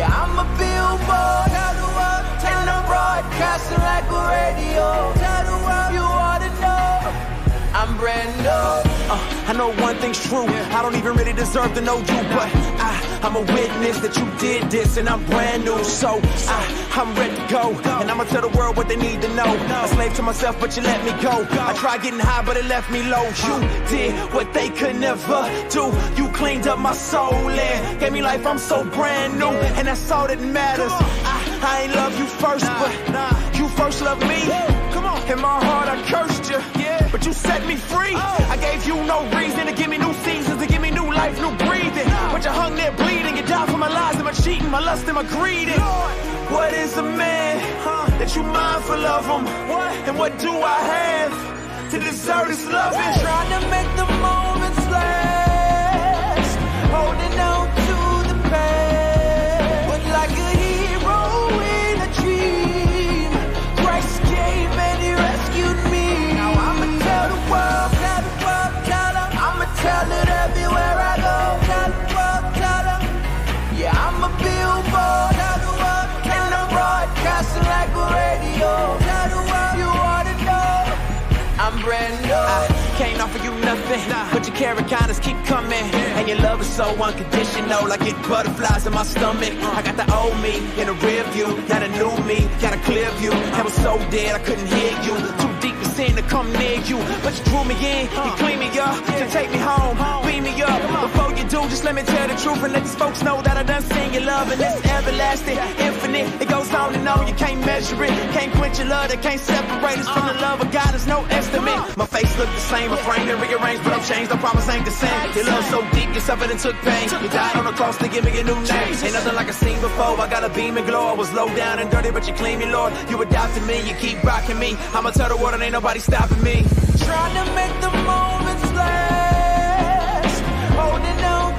Yeah, I'm know one thing's true. I don't even really deserve to know you, but I, I'm a witness that you did this, and I'm brand new. So I, I'm ready to go, and I'ma tell the world what they need to know. A slave to myself, but you let me go. I tried getting high, but it left me low. You did what they could never do. You cleaned up my soul and gave me life. I'm so brand new, and that's all that matters. I, I ain't love you first, but you first loved me. Come on. In my heart, I cursed you. But you set me free. I gave you no reason to give me new seasons, to give me new life, new breathing. But you hung there bleeding. You died for my lies and my cheating, my lust and my greed. What is a man that you mindful of him? And what do I have to deserve this loving? Trying to make the moments last. Holding on I'm brand new. I can't offer you nothing, but your kindness keep coming. And your love is so unconditional, like it butterflies in my stomach. I got the old me in the rear view, got a new me, got a clear view. I was so dead I couldn't hear you. Too deep sin to come near you, but you drew me in, you clean me up, to take me home, beam me up. Before you do, just let me tell the truth and let these folks know that I done seen your love and it's everlasting, infinite. It goes on and on, you can't measure it, can't quench your love, that can't separate us from the love of God. There's no estimate. My face look the same, my frame been rearranged, but I'm changed. I promise ain't the same. Your love so deep, you suffered and took pain. You died on the cross to give me a new name. Ain't nothing like I seen before. I got a beam and glow. I was low down and dirty, but you clean me, Lord. You adopted me, you keep rocking me. I'ma tell the world and ain't nobody stopping me. Trying to make the moments last. Holding on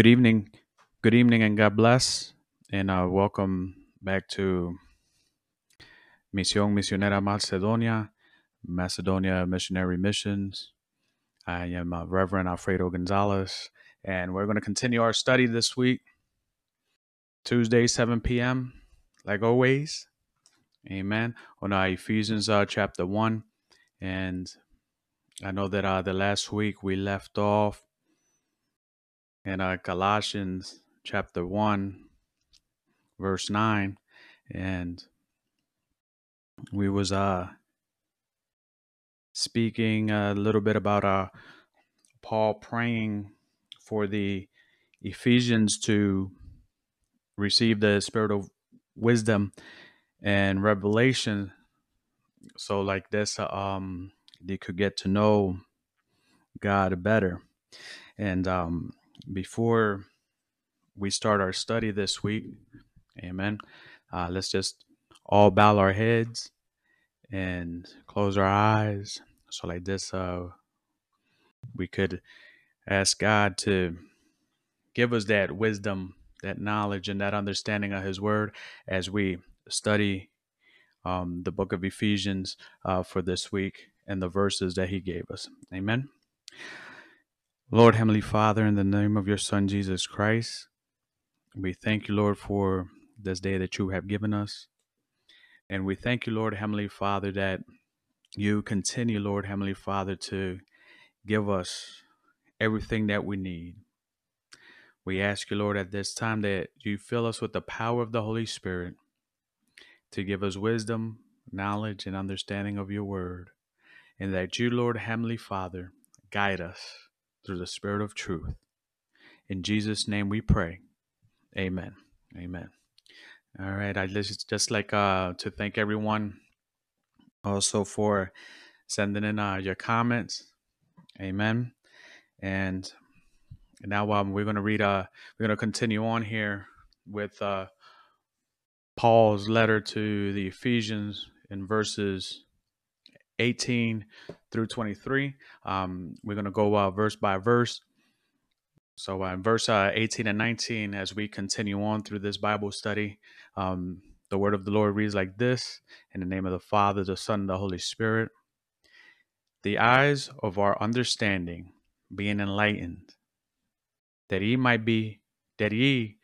Good evening. Good evening and God bless. And uh, welcome back to Misión Misionera Macedonia, Macedonia Missionary Missions. I am uh, Reverend Alfredo Gonzalez, and we're going to continue our study this week, Tuesday, 7 p.m., like always. Amen. On uh, Ephesians uh, chapter 1. And I know that uh, the last week we left off in uh, Colossians chapter 1, verse 9. And we was uh speaking a little bit about uh Paul praying for the Ephesians to receive the spirit of wisdom and revelation so like this um they could get to know God better and um before we start our study this week amen uh let's just all bow our heads and close our eyes so like this uh we could ask God to give us that wisdom that knowledge and that understanding of his word as we study um, the book of Ephesians uh, for this week and the verses that he gave us. Amen. Lord, Heavenly Father, in the name of your Son, Jesus Christ, we thank you, Lord, for this day that you have given us. And we thank you, Lord Heavenly Father, that you continue, Lord Heavenly Father, to give us everything that we need. We ask you, Lord, at this time that you fill us with the power of the Holy Spirit to give us wisdom, knowledge, and understanding of your word, and that you, Lord Heavenly Father, guide us through the Spirit of truth. In Jesus' name we pray. Amen. Amen. All right. I just just like uh to thank everyone also for sending in uh, your comments. Amen. And now um, we're gonna read uh we're gonna continue on here with uh Paul's letter to the Ephesians in verses 18 through 23. Um, we're going to go uh, verse by verse. So, uh, in verse uh, 18 and 19, as we continue on through this Bible study, um, the word of the Lord reads like this In the name of the Father, the Son, and the Holy Spirit. The eyes of our understanding being enlightened, that ye might be, that ye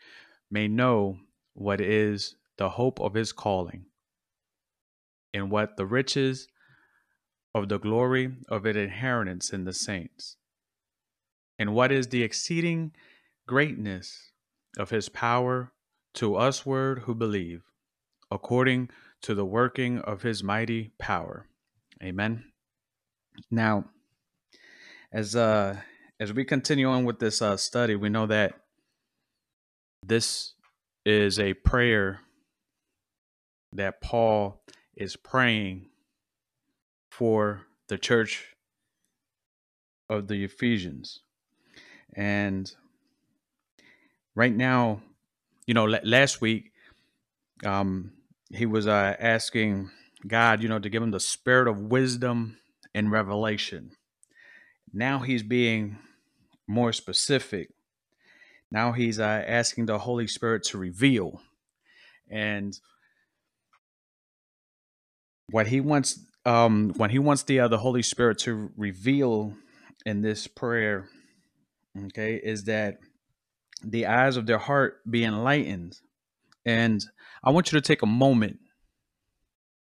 may know what is the hope of his calling, and what the riches of the glory of its inheritance in the saints and what is the exceeding greatness of his power to usward who believe, according to the working of his mighty power. Amen. Now, as uh as we continue on with this uh, study, we know that this is a prayer that Paul is praying for the church of the Ephesians. And right now, you know, last week, um, he was uh, asking God, you know, to give him the spirit of wisdom and revelation. Now he's being more specific. Now he's uh, asking the Holy Spirit to reveal. And what he wants, um, when he wants the uh, the Holy Spirit to reveal in this prayer okay, is that the eyes of their heart be enlightened. And I want you to take a moment,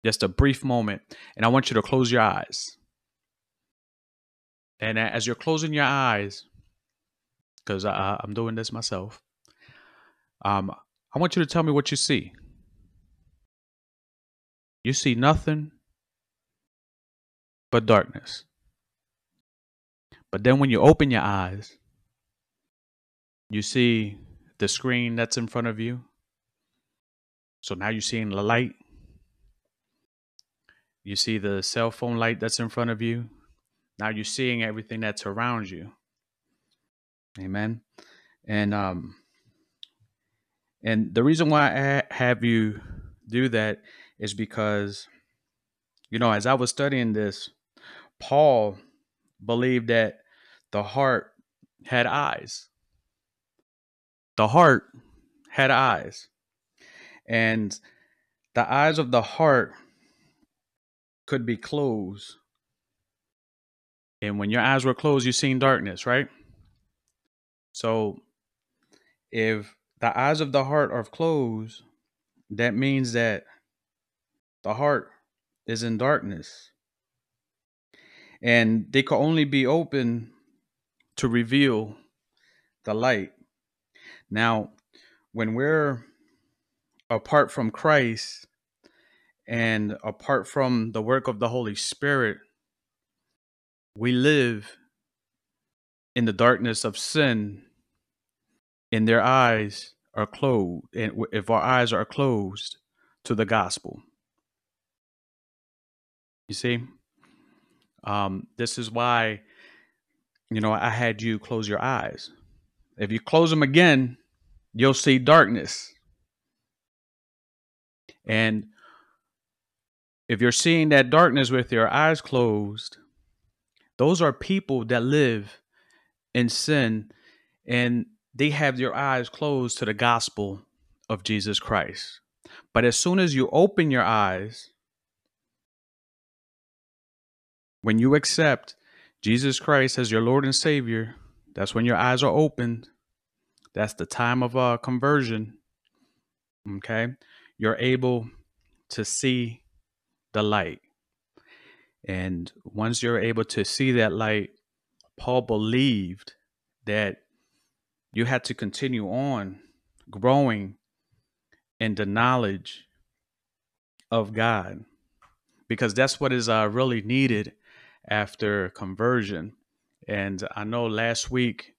just a brief moment, and I want you to close your eyes. And as you're closing your eyes, because I'm doing this myself, um, I want you to tell me what you see. You see nothing but darkness. But then when you open your eyes, you see the screen that's in front of you. So now you're seeing the light. You see the cell phone light that's in front of you. Now you're seeing everything that's around you. Amen. And um and the reason why I have you do that is because you know, as I was studying this, Paul believed that the heart had eyes the heart had eyes. And the eyes of the heart could be closed. And when your eyes were closed, you seen darkness, right? So if the eyes of the heart are closed, that means that the heart is in darkness. And they could only be open to reveal the light. Now, when we're apart from Christ and apart from the work of the Holy Spirit, we live in the darkness of sin, and their eyes are closed. And if our eyes are closed to the gospel, you see, um, this is why, you know, I had you close your eyes. If you close them again, you'll see darkness. And if you're seeing that darkness with your eyes closed, those are people that live in sin and they have their eyes closed to the gospel of Jesus Christ. But as soon as you open your eyes, when you accept Jesus Christ as your Lord and Savior, that's when your eyes are opened that's the time of uh, conversion. Okay. You're able to see the light. And once you're able to see that light, Paul believed that you had to continue on growing in the knowledge of God because that's what is uh, really needed after conversion. And I know last week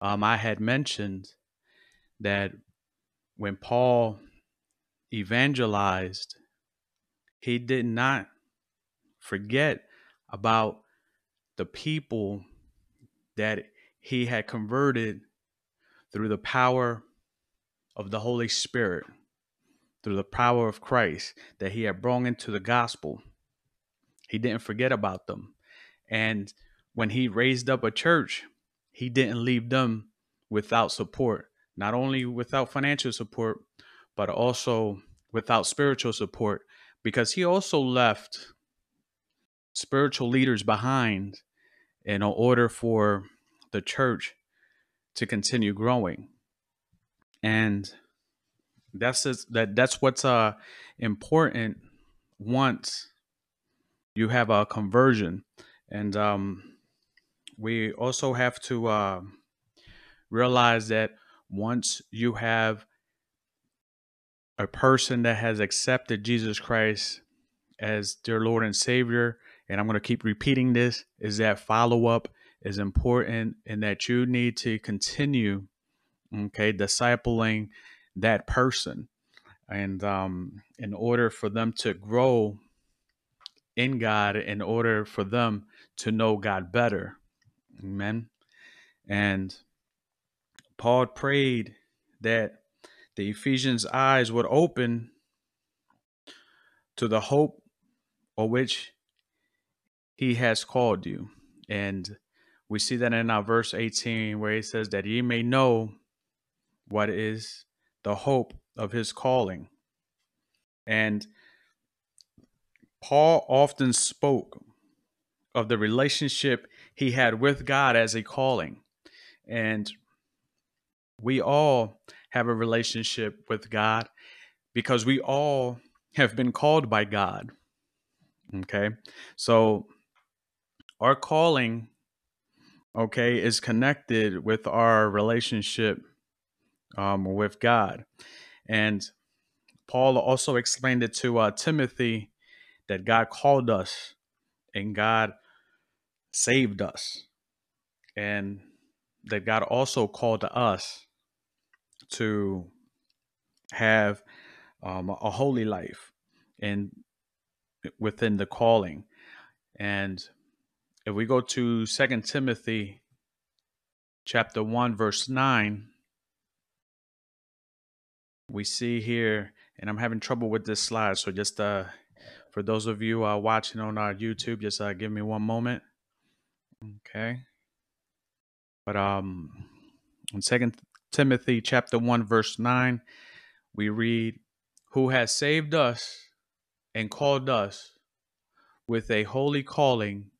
um, I had mentioned that when Paul evangelized, he did not forget about the people that he had converted through the power of the Holy Spirit, through the power of Christ that he had brought into the gospel. He didn't forget about them. And when he raised up a church, he didn't leave them without support, not only without financial support, but also without spiritual support, because he also left spiritual leaders behind in order for the church to continue growing. And that's just, that that's what's uh important once you have a conversion. And um we also have to uh, realize that once you have a person that has accepted Jesus Christ as their Lord and Savior, and I'm going to keep repeating this, is that follow up is important and that you need to continue, okay, discipling that person. And um, in order for them to grow in God, in order for them to know God better. Amen. And Paul prayed that the Ephesians' eyes would open to the hope of which he has called you. And we see that in our verse 18, where he says that ye may know what is the hope of his calling. And Paul often spoke of the relationship he had with God as a calling. And we all have a relationship with God because we all have been called by God. Okay. So our calling, okay, is connected with our relationship um, with God. And Paul also explained it to uh, Timothy that God called us and God saved us, and that God also called us to have um, a holy life and within the calling. And if we go to Second Timothy chapter 1 verse 9 we see here and i'm having trouble with this slide so just uh for those of you uh watching on our youtube just uh give me one moment Okay. But um in Second Timothy chapter 1 verse 9 we read who has saved us and called us with a holy calling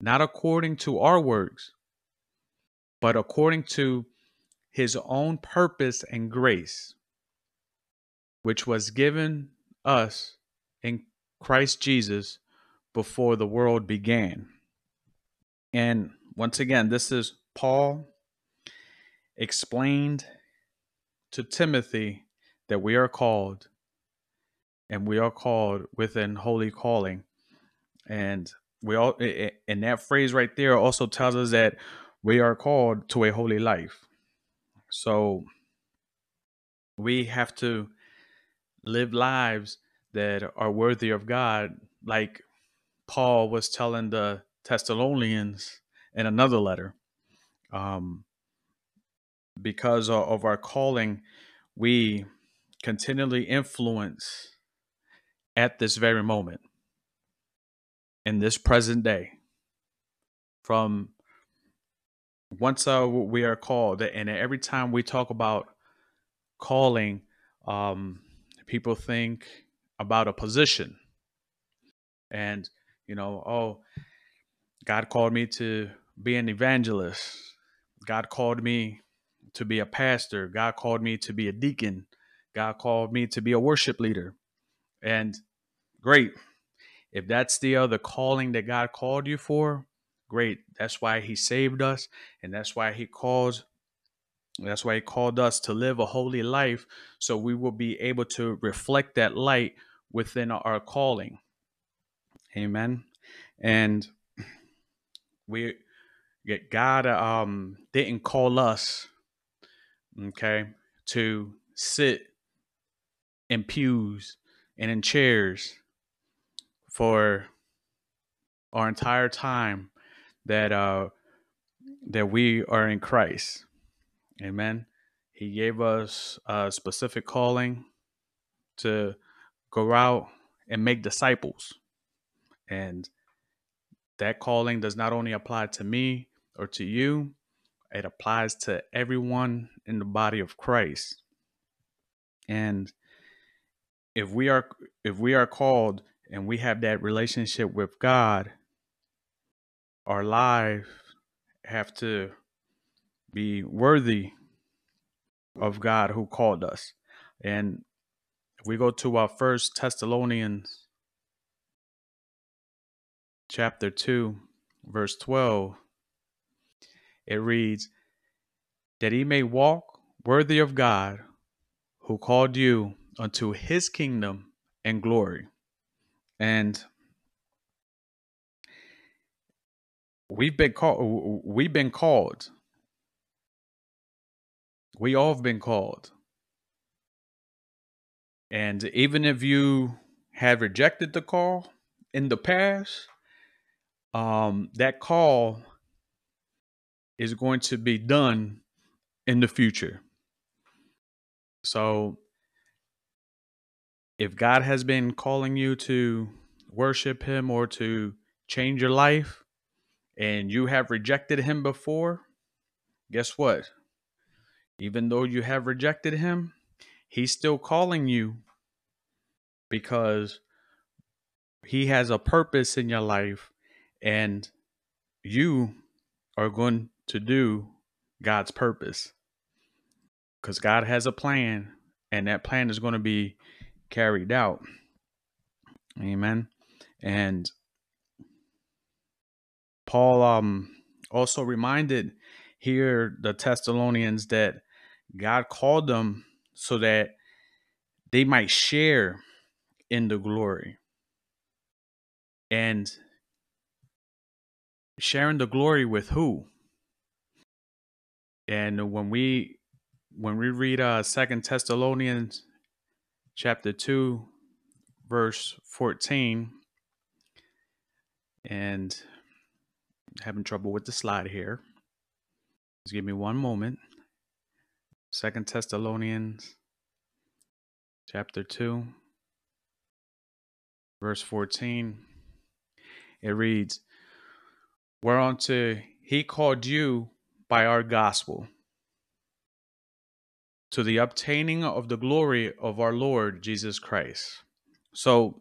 not according to our works but according to his own purpose and grace which was given us in Christ Jesus before the world began. And once again, this is Paul explained to Timothy that we are called and we are called within holy calling. And we all, and that phrase right there also tells us that we are called to a holy life. So we have to live lives that are worthy of God, like Paul was telling the Thessalonians in another letter. Um, because of our calling, we continually influence at this very moment, in this present day. From once uh, we are called, and every time we talk about calling, um, people think about a position. And, you know, oh, God called me to be an evangelist. God called me to be a pastor. God called me to be a deacon. God called me to be a worship leader. And great. If that's the other calling that God called you for, great. That's why he saved us and that's why he calls that's why he called us to live a holy life so we will be able to reflect that light within our calling. Amen. And we God um didn't call us okay to sit in pews and in chairs for our entire time that uh that we are in Christ. Amen. He gave us a specific calling to go out and make disciples. And that calling does not only apply to me or to you, it applies to everyone in the body of Christ. And if we are if we are called and we have that relationship with God, our lives have to be worthy of God who called us. And we go to our first Thessalonians chapter 2, verse 12, it reads, That he may walk worthy of God who called you unto his kingdom and glory. And we've been called we've been called. We all have been called. And even if you have rejected the call in the past, um, that call is going to be done in the future. So if God has been calling you to worship Him or to change your life and you have rejected Him before, guess what? Even though you have rejected Him, He's still calling you because He has a purpose in your life and you are going to do God's purpose because God has a plan and that plan is going to be carried out. Amen. And Paul um also reminded here the Thessalonians that God called them so that they might share in the glory. And sharing the glory with who? And when we when we read uh Second Thessalonians chapter 2 verse 14 and having trouble with the slide here just give me one moment. Second thessalonians chapter 2 verse 14 it reads whereunto he called you by our gospel to the obtaining of the glory of our Lord Jesus Christ. So,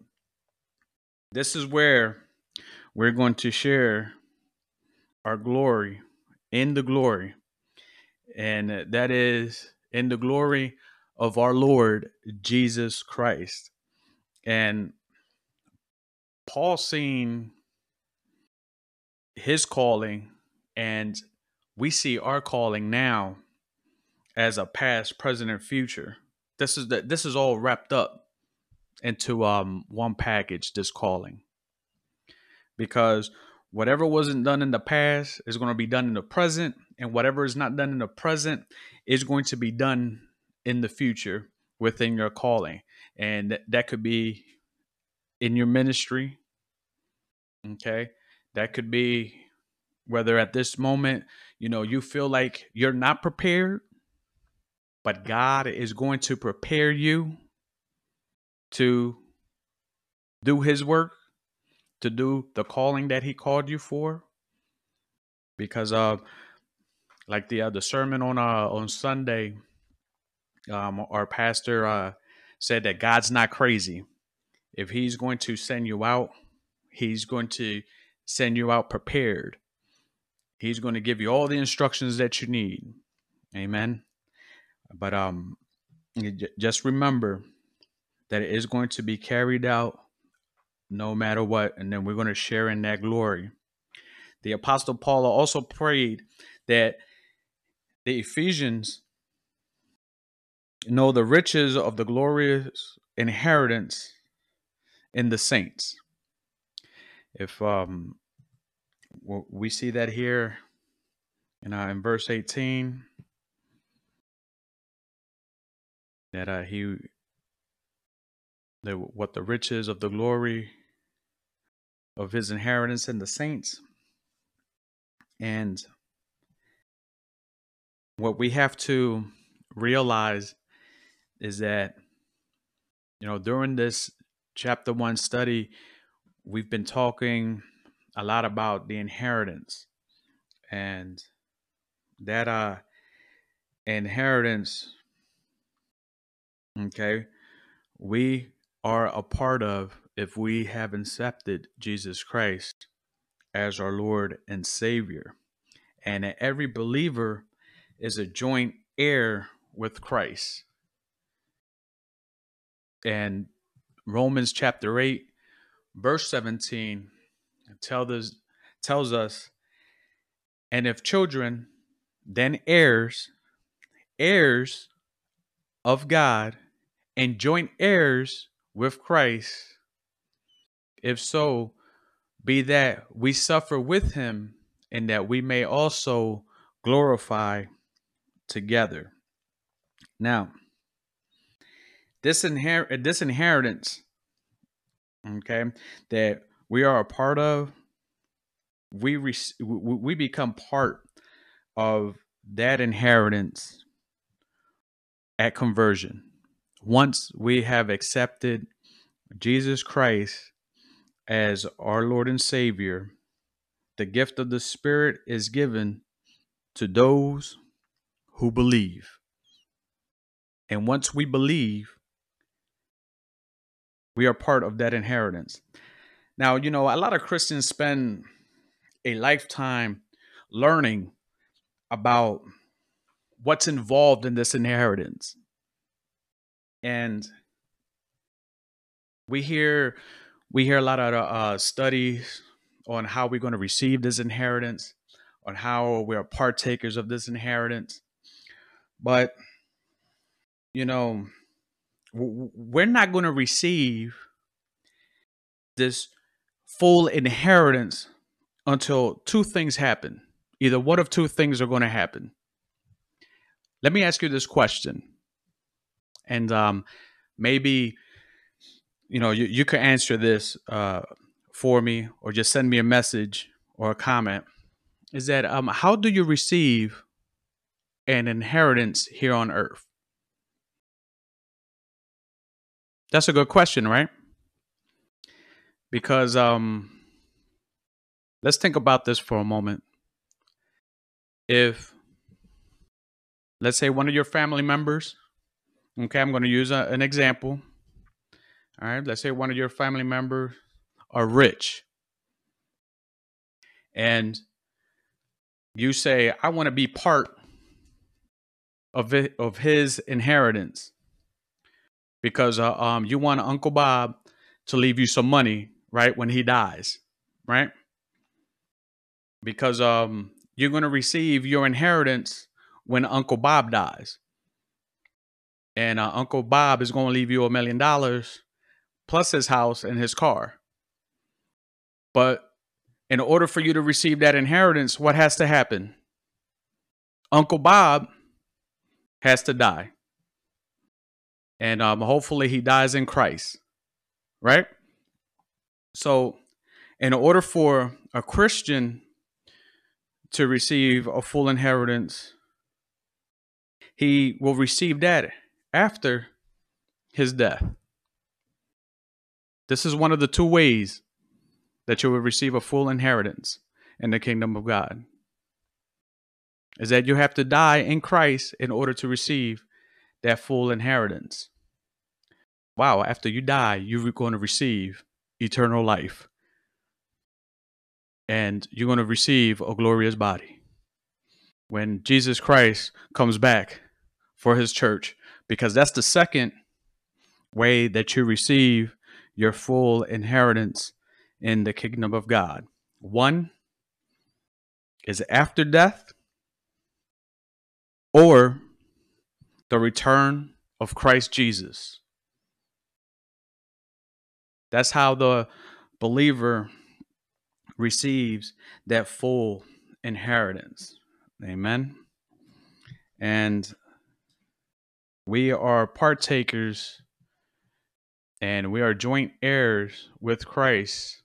this is where we're going to share our glory in the glory, and that is in the glory of our Lord Jesus Christ. And Paul seen his calling, and we see our calling now as a past, present, and future. This is that this is all wrapped up into um one package, this calling. Because whatever wasn't done in the past is going to be done in the present, and whatever is not done in the present is going to be done in the future within your calling. And that could be in your ministry. Okay. That could be whether at this moment, you know, you feel like you're not prepared but God is going to prepare you to do his work, to do the calling that he called you for. Because uh, like the uh, the sermon on uh on Sunday, um our pastor uh said that God's not crazy. If he's going to send you out, he's going to send you out prepared. He's going to give you all the instructions that you need. Amen. But um, just remember that it is going to be carried out no matter what, and then we're going to share in that glory. The Apostle Paul also prayed that the Ephesians know the riches of the glorious inheritance in the saints. If um, we see that here in, uh, in verse 18, that uh, he the, what the riches of the glory of his inheritance in the saints. And what we have to realize is that you know during this chapter 1 study we've been talking a lot about the inheritance. And that uh inheritance okay we are a part of if we have accepted Jesus Christ as our Lord and Savior. And every believer is a joint heir with Christ. And Romans chapter 8, verse 17 tells us, tells us and if children, then heirs, heirs of God, and joint heirs with Christ, if so, be that we suffer with him, and that we may also glorify together. Now, this inher- this inheritance, okay, that we are a part of, we re- we become part of that inheritance at conversion once we have accepted Jesus Christ as our Lord and Savior, the gift of the Spirit is given to those who believe. And once we believe, we are part of that inheritance. Now, you know, a lot of Christians spend a lifetime learning about what's involved in this inheritance and we hear we hear a lot of uh, studies on how we're going to receive this inheritance, on how we are partakers of this inheritance. But you know, we're not going to receive this full inheritance until two things happen. Either one of two things are going to happen. Let me ask you this question and um, maybe you know you, you could answer this uh, for me or just send me a message or a comment is that um, how do you receive an inheritance here on earth? That's a good question right? Because um let's think about this for a moment. If let's say one of your family members Okay, I'm going to use a, an example. All right, let's say one of your family members are rich. And you say, I want to be part of it, of his inheritance because uh, um, you want Uncle Bob to leave you some money, right, when he dies, right? Because um, you're going to receive your inheritance when Uncle Bob dies and uh, Uncle Bob is going to leave you a million dollars plus his house and his car. But in order for you to receive that inheritance, what has to happen? Uncle Bob has to die. And um, hopefully he dies in Christ, right? So, in order for a Christian to receive a full inheritance, he will receive that after his death. This is one of the two ways that you will receive a full inheritance in the kingdom of God. Is that you have to die in Christ in order to receive that full inheritance. Wow, after you die, you're going to receive eternal life. And you're going to receive a glorious body. When Jesus Christ comes back for his church, because that's the second way that you receive your full inheritance in the kingdom of God. One is after death or the return of Christ Jesus. That's how the believer receives that full inheritance. Amen. And we are partakers and we are joint heirs with Christ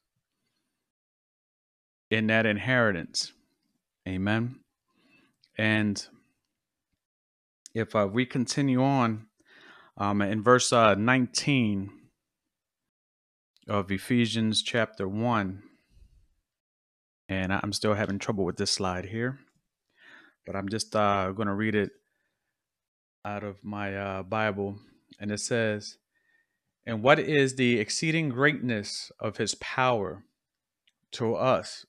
in that inheritance. Amen. And if uh, we continue on um, in verse uh, 19 of Ephesians chapter 1, and I'm still having trouble with this slide here, but I'm just uh, going to read it out of my uh, Bible. And it says, And what is the exceeding greatness of his power to us,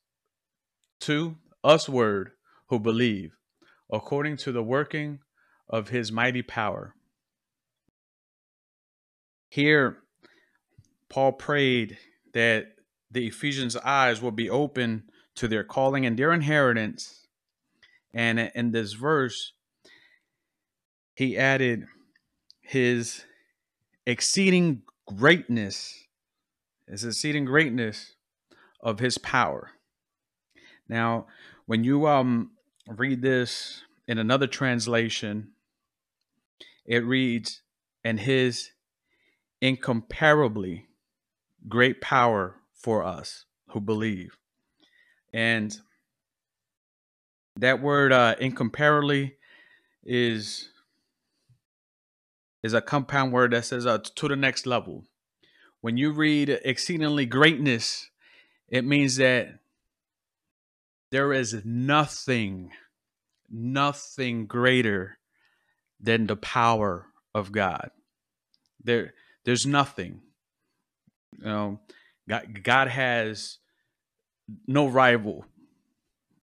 to usward who believe, according to the working of his mighty power? Here, Paul prayed that the Ephesians' eyes will be open to their calling and their inheritance. And in this verse, he added his exceeding greatness, is exceeding greatness of his power. Now, when you um read this in another translation, it reads, and his incomparably great power for us who believe. And that word uh, incomparably is is a compound word that says uh, to the next level. When you read exceedingly greatness, it means that there is nothing, nothing greater than the power of God. There, there's nothing. You know, God, God has no rival.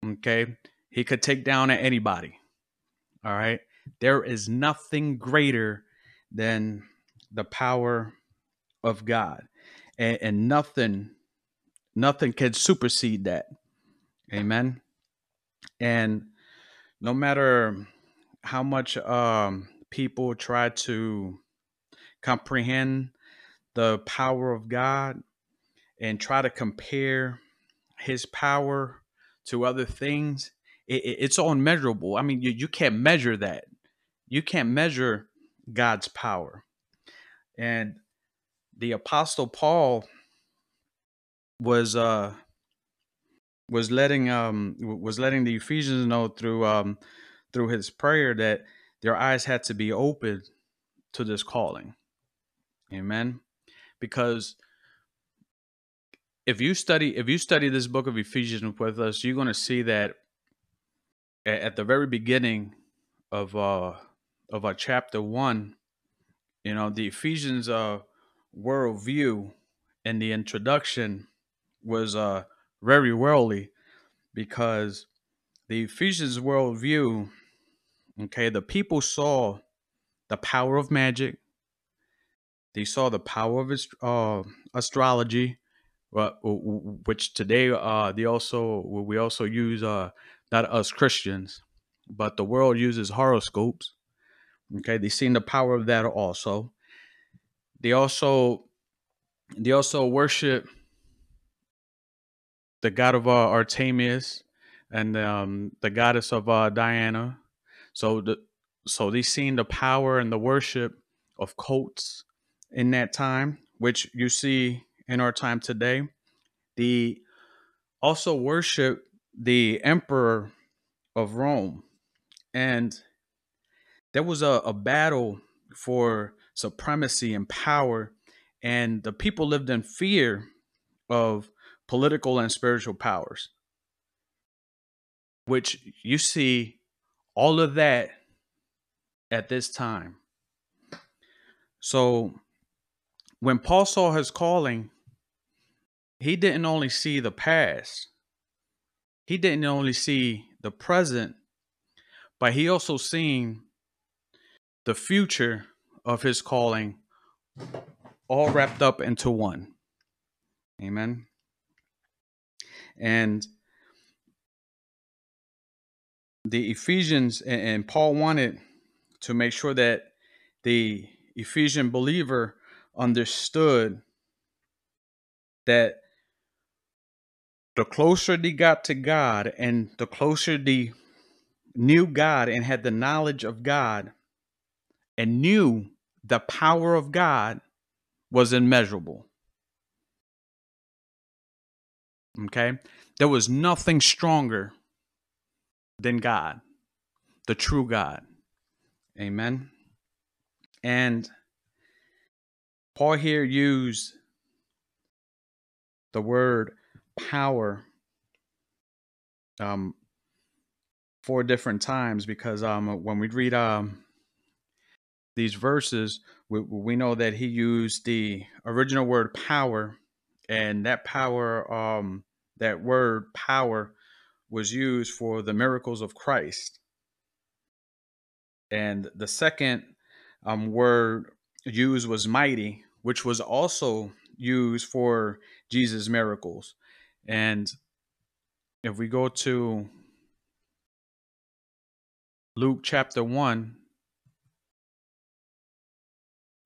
Okay, He could take down anybody. All right, there is nothing greater than the power of God, and, and nothing, nothing can supersede that. Amen. And no matter how much um, people try to comprehend the power of God and try to compare his power to other things, it, it, it's unmeasurable. I mean, you, you can't measure that. You can't measure God's power. And the apostle Paul was uh was letting um was letting the Ephesians know through um through his prayer that their eyes had to be open to this calling. Amen. Because if you study if you study this book of Ephesians with us, you're going to see that at the very beginning of uh of our chapter one, you know, the Ephesians uh worldview and the introduction was uh very worldly because the Ephesians worldview, okay, the people saw the power of magic, they saw the power of uh, astrology, uh, which today uh, they also we also use uh, not us Christians, but the world uses horoscopes. Okay, they seen the power of that also. They also they also worship the god of uh, Artemis and um, the goddess of uh, Diana. So the so they seen the power and the worship of cults in that time, which you see in our time today. The also worship the emperor of Rome. And there was a, a battle for supremacy and power, and the people lived in fear of political and spiritual powers, which you see all of that at this time. So when Paul saw his calling, he didn't only see the past, he didn't only see the present, but he also seen the future of his calling all wrapped up into one. Amen. And the Ephesians and Paul wanted to make sure that the Ephesian believer understood that the closer they got to God and the closer they knew God and had the knowledge of God and knew the power of God was immeasurable. Okay? There was nothing stronger than God, the true God. Amen. And Paul here used the word power um, four different times because um, when we read um, these verses, we, we know that he used the original word power, and that power, um, that word power, was used for the miracles of Christ. And the second um, word used was mighty, which was also used for Jesus' miracles. And if we go to Luke chapter 1,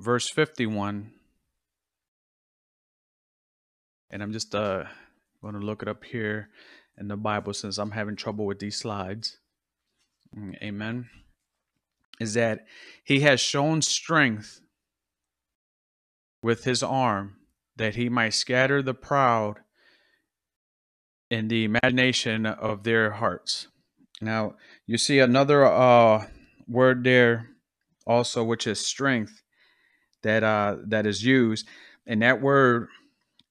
verse 51, and I'm just uh, going to look it up here in the Bible since I'm having trouble with these slides. Mm, amen. Is that he has shown strength with his arm that he might scatter the proud in the imagination of their hearts. Now, you see another uh, word there also, which is strength, that uh, that is used, and that word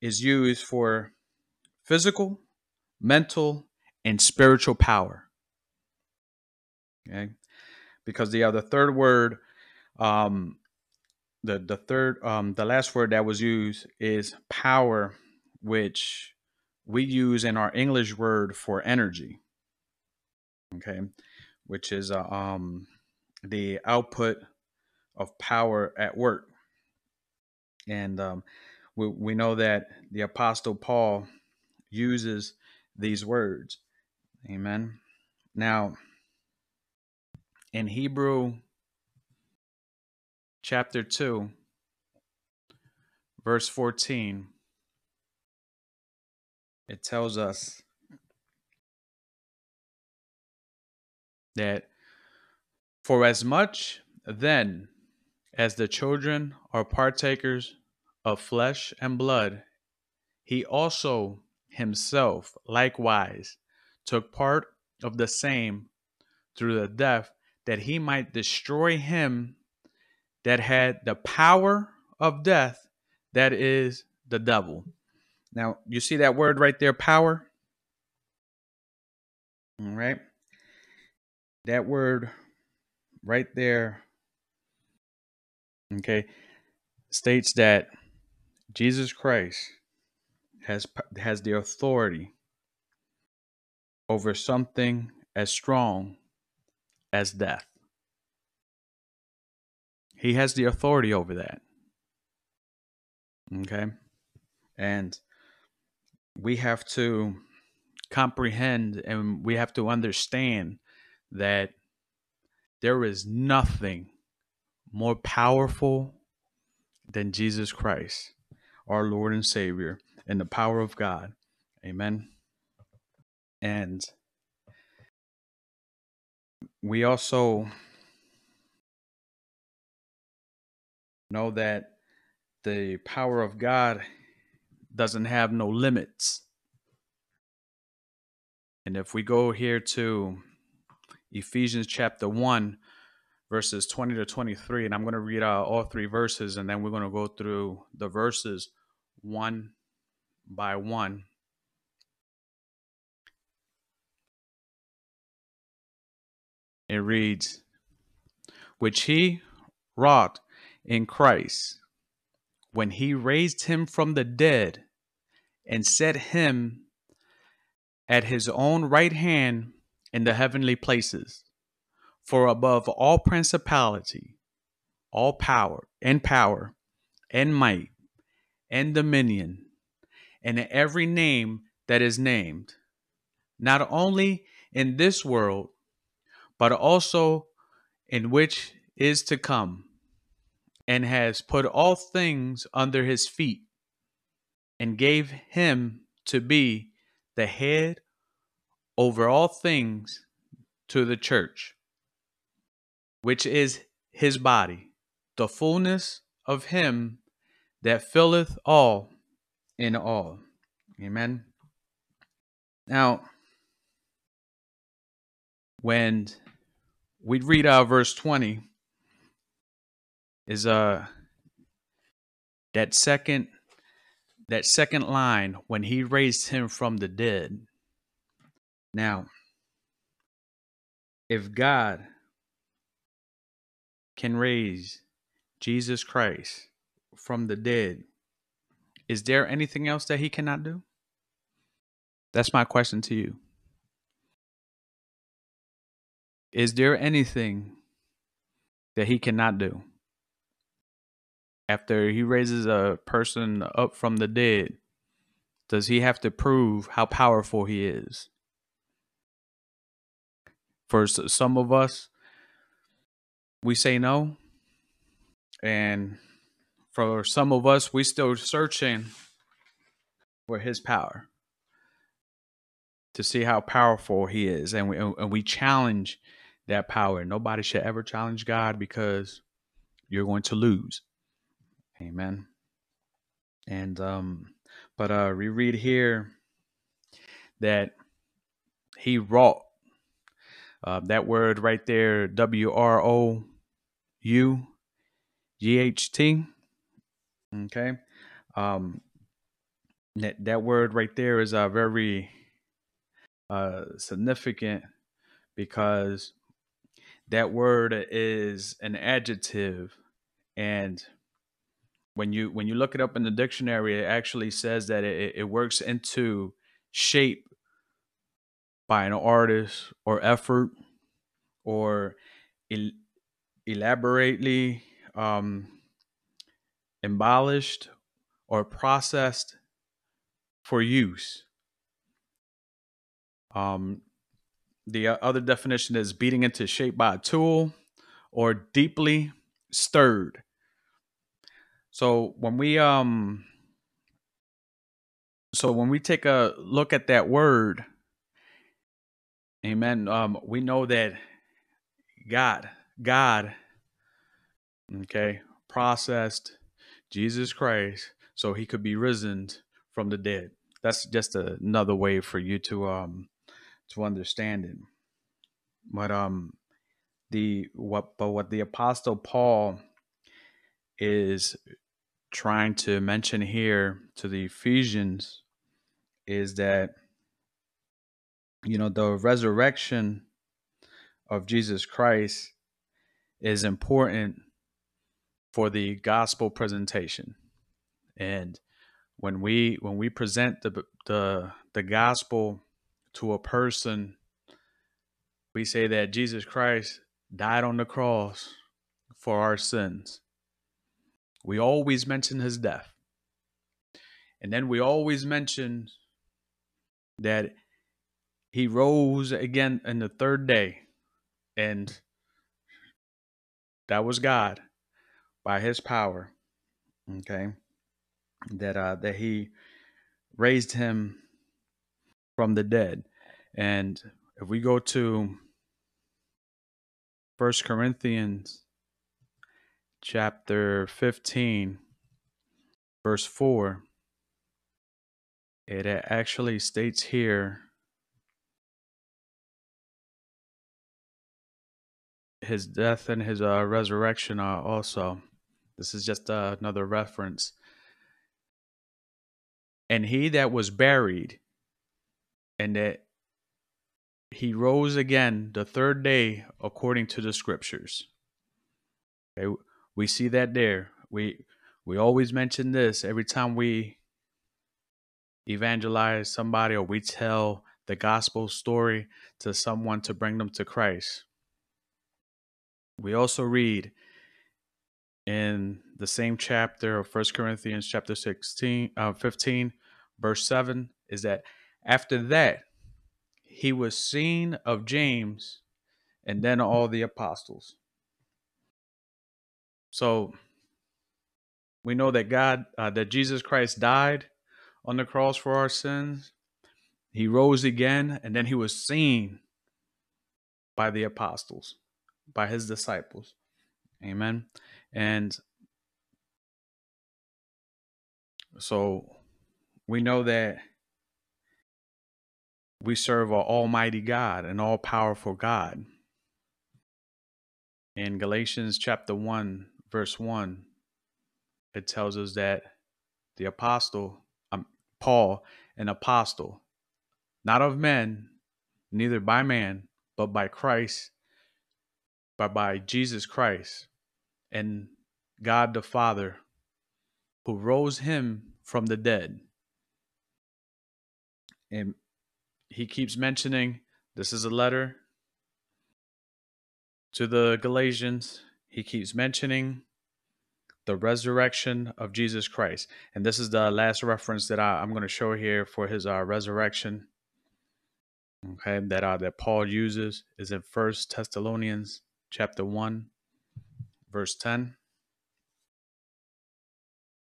is used for physical, mental, and spiritual power. Okay, because the other third word, um, the the third, um, the last word that was used is power, which we use in our English word for energy. Okay, which is uh, um, the output of power at work. And um, we, we know that the Apostle Paul uses these words. Amen. Now, in Hebrew chapter 2, verse 14, it tells us that for as much then as the children are partakers of flesh and blood, he also himself likewise took part of the same through the death that he might destroy him that had the power of death, that is the devil. Now, you see that word right there, power? All right. That word right there, okay, states that Jesus Christ has has the authority over something as strong as death. He has the authority over that. Okay? And we have to comprehend and we have to understand that there is nothing more powerful than Jesus Christ, our Lord and Savior, and the power of God. Amen. And we also know that the power of God doesn't have no limits. And if we go here to Ephesians chapter 1, verses 20 to 23, and I'm going to read out all three verses, and then we're going to go through the verses one by one. It reads, Which he wrought in Christ when he raised him from the dead and set him at his own right hand in the heavenly places. For above all principality, all power and power, and might and dominion and every name that is named, not only in this world, but also in which is to come, and has put all things under his feet, and gave him to be the head over all things to the church, which is his body, the fullness of him that filleth all in all. Amen. Now, when we read our verse 20, is uh that second that second line when he raised him from the dead. Now, if God can raise Jesus Christ from the dead, is there anything else that he cannot do? That's my question to you. Is there anything that he cannot do? After he raises a person up from the dead, does he have to prove how powerful he is? For some of us, we say no. And for some of us, we still searching for his power to see how powerful he is. And we, and we challenge that power. Nobody should ever challenge God because you're going to lose. Amen. And um, but uh we read here that he wrought uh, that word right there, W R O U G H T. Okay. Um, that, that word right there is uh, very uh, significant because that word is an adjective and when you when you look it up in the dictionary it actually says that it, it works into shape by an artist or effort or elaborately um, embellished or processed for use. Um, the other definition is beating into shape by a tool or deeply stirred. So when we um so when we take a look at that word, amen, um, we know that God, God, okay, processed Jesus Christ so he could be risen from the dead. That's just another way for you to um to understand it. But um the what but what the apostle Paul is trying to mention here to the Ephesians is that you know the resurrection of Jesus Christ is important for the gospel presentation. And when we when we present the the the gospel to a person, we say that Jesus Christ died on the cross for our sins. We always mention his death. And then we always mention that he rose again in the third day. And that was God by his power. Okay. That uh that he raised him from the dead. And if we go to First Corinthians chapter 15 verse 4 it actually states here his death and his uh, resurrection are also this is just uh, another reference. And he that was buried, and that he rose again the third day according to the scriptures. Okay, we see that there. We we always mention this every time we evangelize somebody or we tell the gospel story to someone to bring them to Christ. We also read in the same chapter of First Corinthians chapter 16 uh, 15 verse 7 is that after that he was seen of James and then all the apostles. So we know that God uh, that Jesus Christ died on the cross for our sins. He rose again and then he was seen by the apostles, by his disciples. Amen. And so we know that we serve an almighty God, an all powerful God. In Galatians chapter 1, verse 1, it tells us that the apostle, um, Paul, an apostle, not of men, neither by man, but by Christ, but by Jesus Christ and God the Father, who rose him from the dead. And he keeps mentioning this is a letter to the Galatians. He keeps mentioning the resurrection of Jesus Christ. And this is the last reference that I, am going to show here for his uh, resurrection. Okay, that uh, that Paul uses is in First Thessalonians chapter one, verse ten,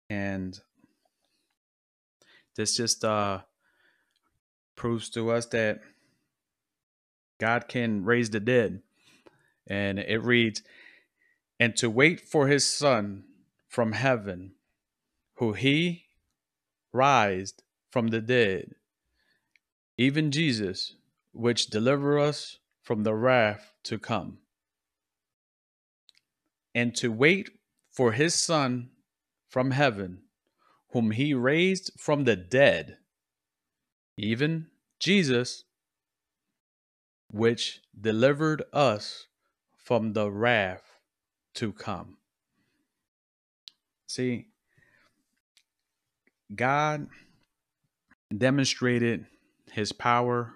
and this just uh proves to us that God can raise the dead, and it reads, "And to wait for His Son." from heaven, who he raised from the dead, even Jesus, which deliver us from the wrath to come, and to wait for his Son from heaven, whom he raised from the dead, even Jesus, which delivered us from the wrath to come. See, God demonstrated his power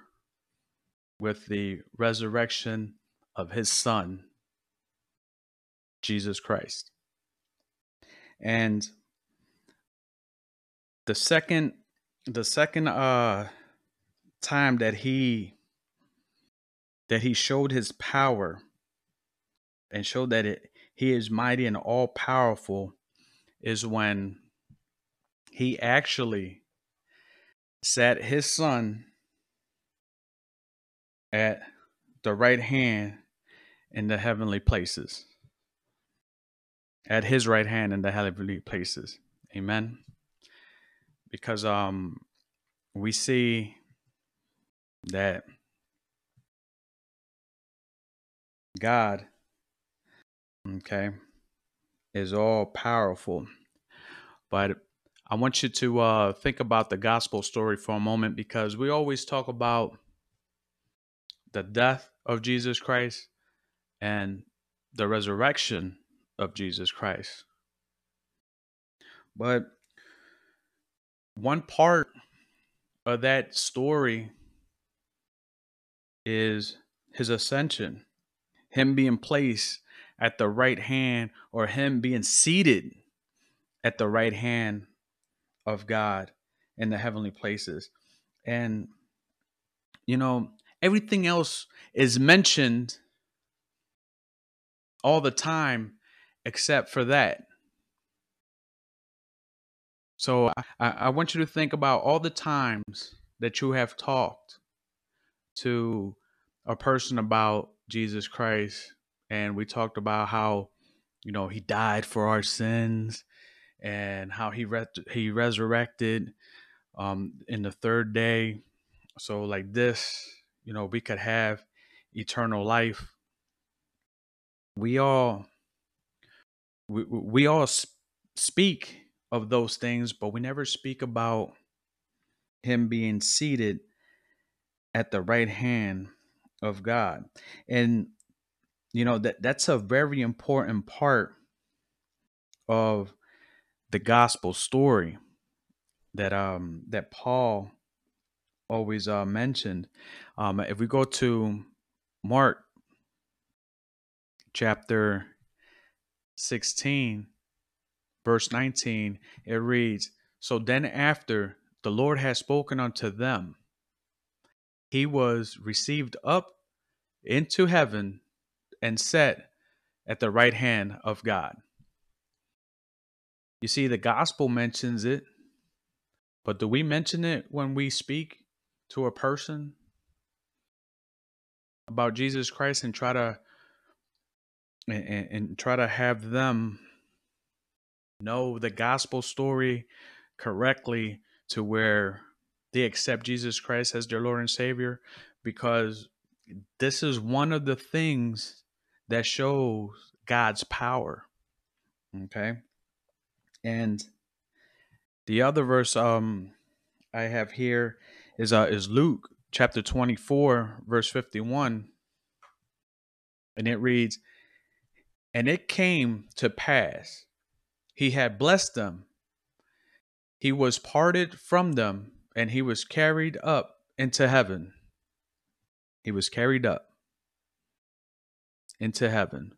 with the resurrection of his son, Jesus Christ. And the second the second uh time that he that he showed his power and showed that it he is mighty and all powerful is when he actually sat his son at the right hand in the heavenly places. At his right hand in the heavenly places. Amen. Because um we see that God okay is all powerful. But I want you to uh, think about the gospel story for a moment because we always talk about the death of Jesus Christ and the resurrection of Jesus Christ. But one part of that story is his ascension, him being placed at the right hand or him being seated at the right hand of God in the heavenly places. And, you know, everything else is mentioned all the time except for that. So I, I want you to think about all the times that you have talked to a person about Jesus Christ and we talked about how you know he died for our sins and how he re- he resurrected um in the third day so like this you know we could have eternal life we all we, we all speak of those things but we never speak about him being seated at the right hand of God and you know that that's a very important part of the gospel story that um that Paul always uh, mentioned. Um, if we go to Mark chapter 16, verse 19, it reads, So then after the Lord had spoken unto them, he was received up into heaven and set at the right hand of God. You see, the gospel mentions it, but do we mention it when we speak to a person about Jesus Christ and try to and, and try to have them know the gospel story correctly to where they accept Jesus Christ as their Lord and Savior because this is one of the things that shows God's power. Okay? And the other verse um I have here is uh is Luke chapter 24 verse 51 and it reads and it came to pass. He had blessed them. He was parted from them and he was carried up into heaven. He was carried up into heaven.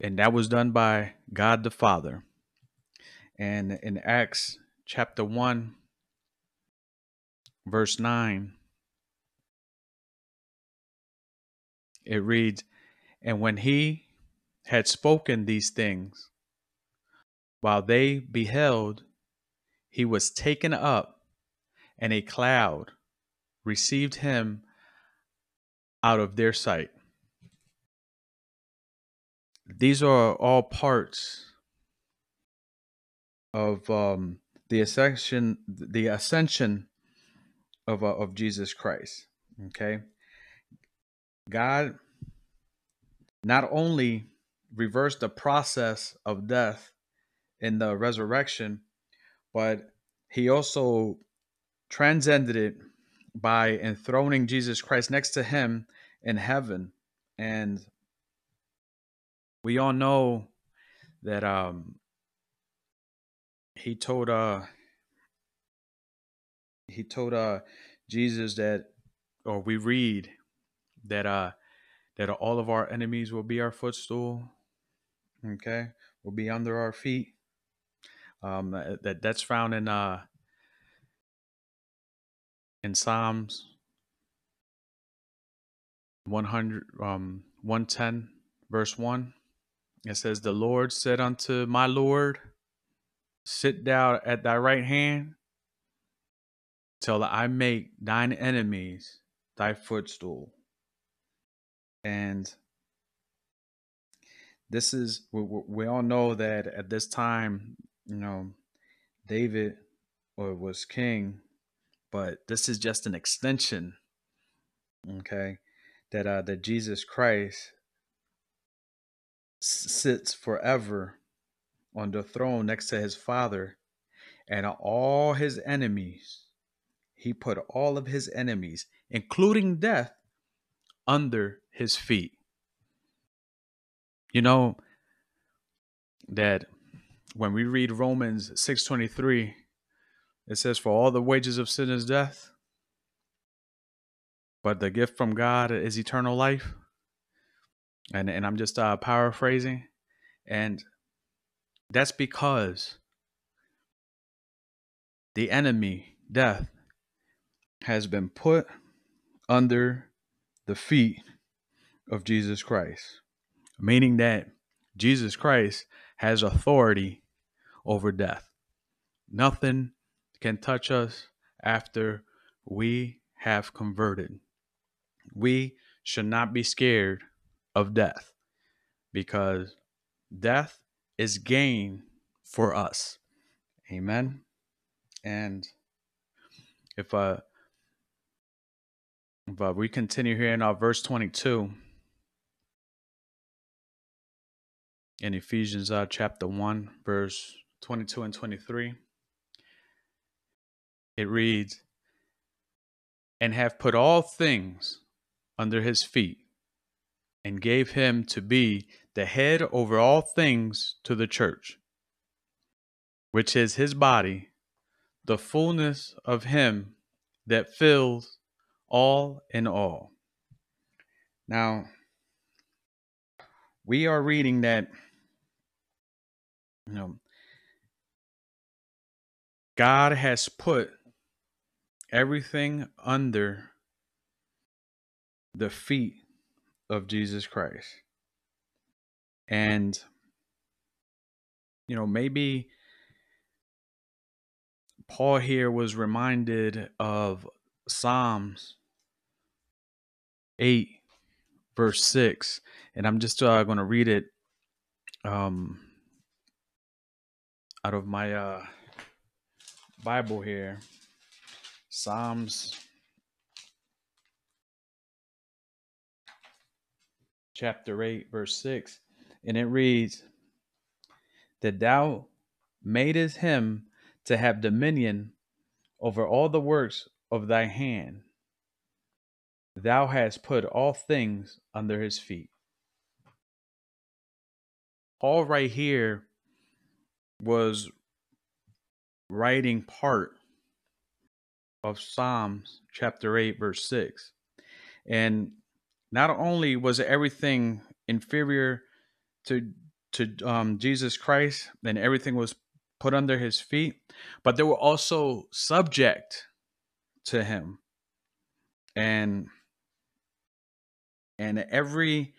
And that was done by God the Father. And in Acts chapter 1, verse 9, it reads, And when he had spoken these things, while they beheld, he was taken up, and a cloud received him out of their sight. These are all parts of um, the ascension, the ascension of uh, of Jesus Christ. Okay, God not only reversed the process of death in the resurrection, but He also transcended it by enthroning Jesus Christ next to Him in heaven, and we all know that um, he told uh he told uh Jesus that or we read that uh that all of our enemies will be our footstool okay? Will be under our feet. Um that that's found in uh in Psalms 100 um 110 verse 1 it says the Lord said unto my Lord sit down at thy right hand till I make thine enemies thy footstool. And this is, we, we all know that at this time, you know, David was king, but this is just an extension, okay, that uh, that Jesus Christ sits forever on the throne next to his father and all his enemies. He put all of his enemies, including death, under his feet. You know that when we read Romans 6:23, it says for all the wages of sin is death, but the gift from God is eternal life. And and I'm just uh, paraphrasing and that's because the enemy, death, has been put under the feet of Jesus Christ, meaning that Jesus Christ has authority over death. Nothing can touch us after we have converted. We should not be scared of death because death is gain for us. Amen. And if uh if uh, we continue here in our verse 22 in Ephesians uh, chapter 1 verse 22 and 23 it reads and have put all things under his feet and gave him to be the head over all things to the church, which is his body, the fullness of him that fills all in all. Now, we are reading that You know, God has put everything under the feet of Jesus Christ. And, you know, maybe Paul here was reminded of Psalms 8, verse 6. And I'm just uh, going to read it um, out of my uh, Bible here. Psalms chapter 8, verse 6. And it reads, That thou madest him to have dominion over all the works of thy hand. Thou hast put all things under his feet. Paul, right here, was writing part of Psalms chapter 8, verse 6. And not only was everything inferior to to um, Jesus Christ and everything was put under his feet, but they were also subject to him. And and every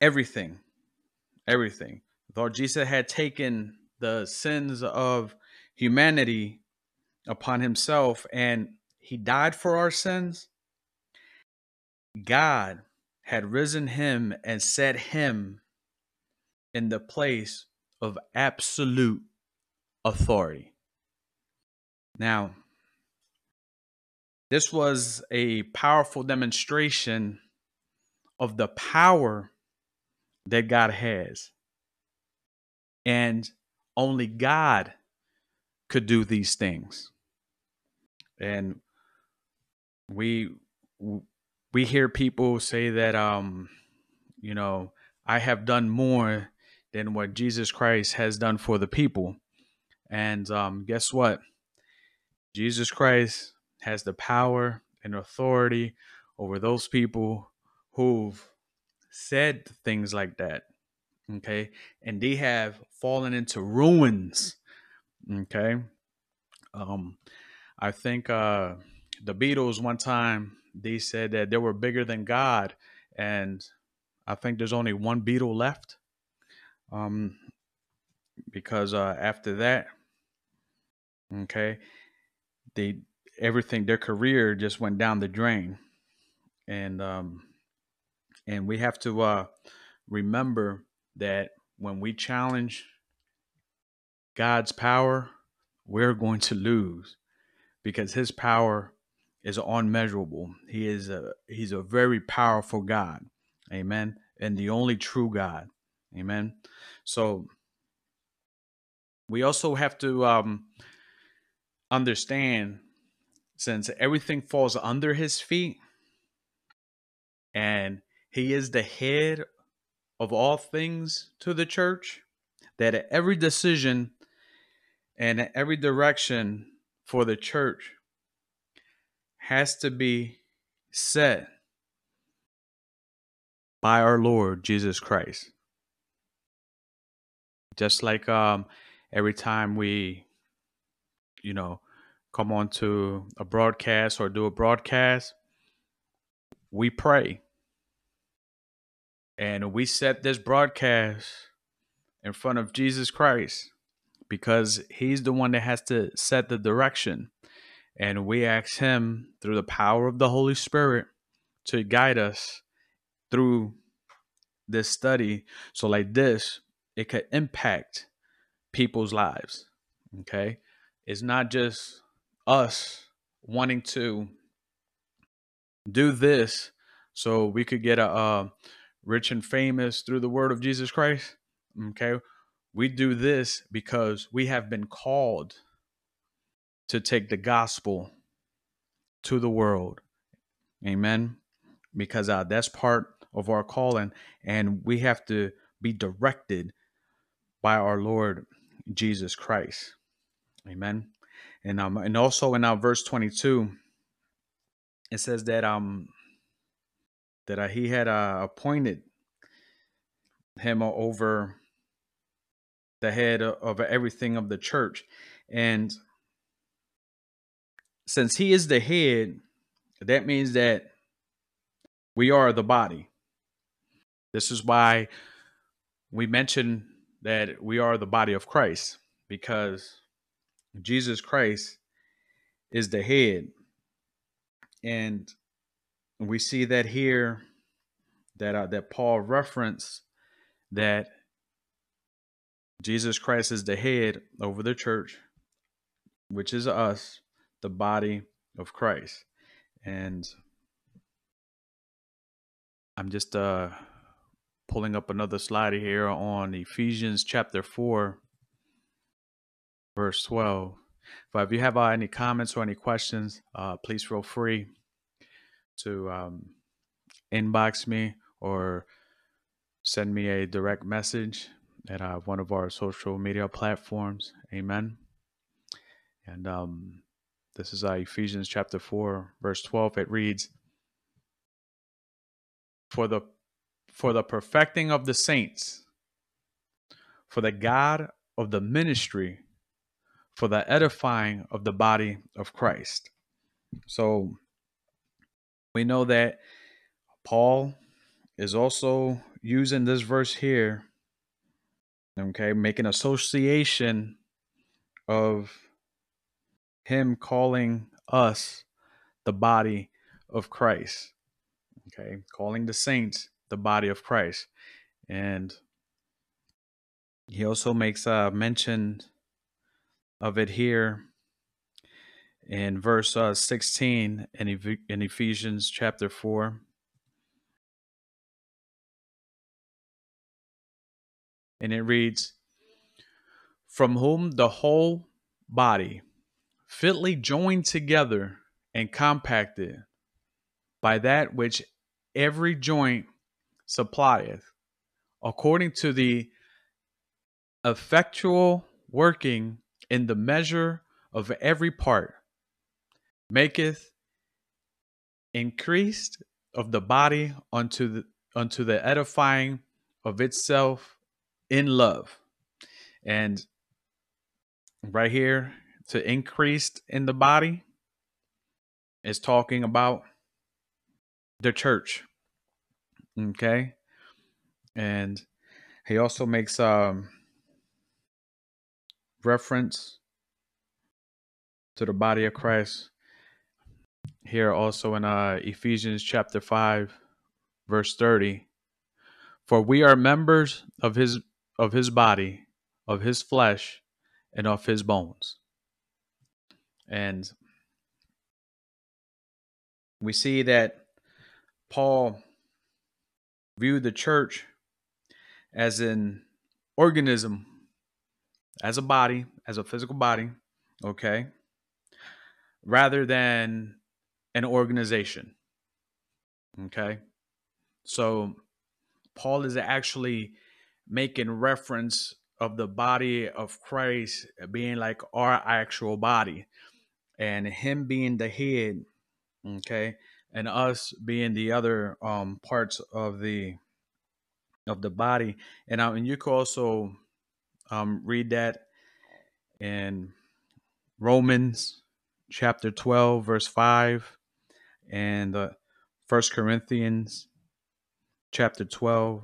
everything everything though jesus had taken the sins of humanity upon himself and he died for our sins god had risen him and set him in the place of absolute authority now this was a powerful demonstration of the power that God has. And only God could do these things. And we we hear people say that um you know, I have done more than what Jesus Christ has done for the people. And um guess what? Jesus Christ has the power and authority over those people who've said things like that. Okay. And they have fallen into ruins. Okay. Um, I think uh the Beatles one time they said that they were bigger than God, and I think there's only one Beatle left. Um, because uh, after that, okay, they everything their career just went down the drain, and um, and we have to uh, remember that when we challenge God's power, we're going to lose because his power is unmeasurable. He is a he's a very powerful God. Amen. And the only true God. Amen. So we also have to um, understand since everything falls under his feet and he is the head of all things to the church, that every decision and every direction for the church has to be set by our Lord Jesus Christ. Just like um, every time we, you know, come on to a broadcast or do a broadcast, we pray and we set this broadcast in front of Jesus Christ because he's the one that has to set the direction. And we ask him through the power of the Holy Spirit to guide us through this study. So, like this, it could impact people's lives. Okay. It's not just us wanting to do this so we could get a, rich and famous through the word of Jesus Christ. Okay. We do this because we have been called to take the gospel to the world. Amen. Because uh, that's part of our calling, and we have to be directed by our Lord Jesus Christ. Amen. And um, and also in our verse twenty two, it says that um that uh, he had uh, appointed him over the head of, of everything of the church. And since he is the head, that means that we are the body. This is why we mention that we are the body of Christ because Jesus Christ is the head. And we see that here that uh, that Paul referenced that Jesus Christ is the head over the church, which is us, the body of Christ. And I'm just uh pulling up another slide here on Ephesians chapter 4 verse 12. But if you have uh, any comments or any questions, uh, please feel free to um, inbox me or send me a direct message at uh, one of our social media platforms. Amen. And um, this is uh, Ephesians chapter 4, verse 12. It reads, For the for the perfecting of the saints, for the God of the ministry, for the edifying of the body of Christ. So we know that Paul is also using this verse here, okay, making association of him calling us the body of Christ, okay, calling the saints the body of Christ. And he also makes a mention of it here in verse uh, 16 in, Eph- in Ephesians chapter 4. And it reads, From whom the whole body, fitly joined together and compacted by that which every joint supplieth, according to the effectual working in the measure of every part, maketh increased of the body unto the unto the edifying of itself in love. And right here, to increased in the body is talking about the church. Okay. And he also makes um reference to the body of Christ here also in uh, Ephesians chapter 5 verse 30 for we are members of his of his body of his flesh and of his bones. And we see that Paul viewed the church as an organism as a body, as a physical body, okay, rather than an organization. Okay. So Paul is actually making reference of the body of Christ being like our actual body and him being the head, okay, and us being the other um parts of the of the body. And, um, and you can also um, read that in Romans chapter 12, verse 5, and 1 Corinthians chapter 12,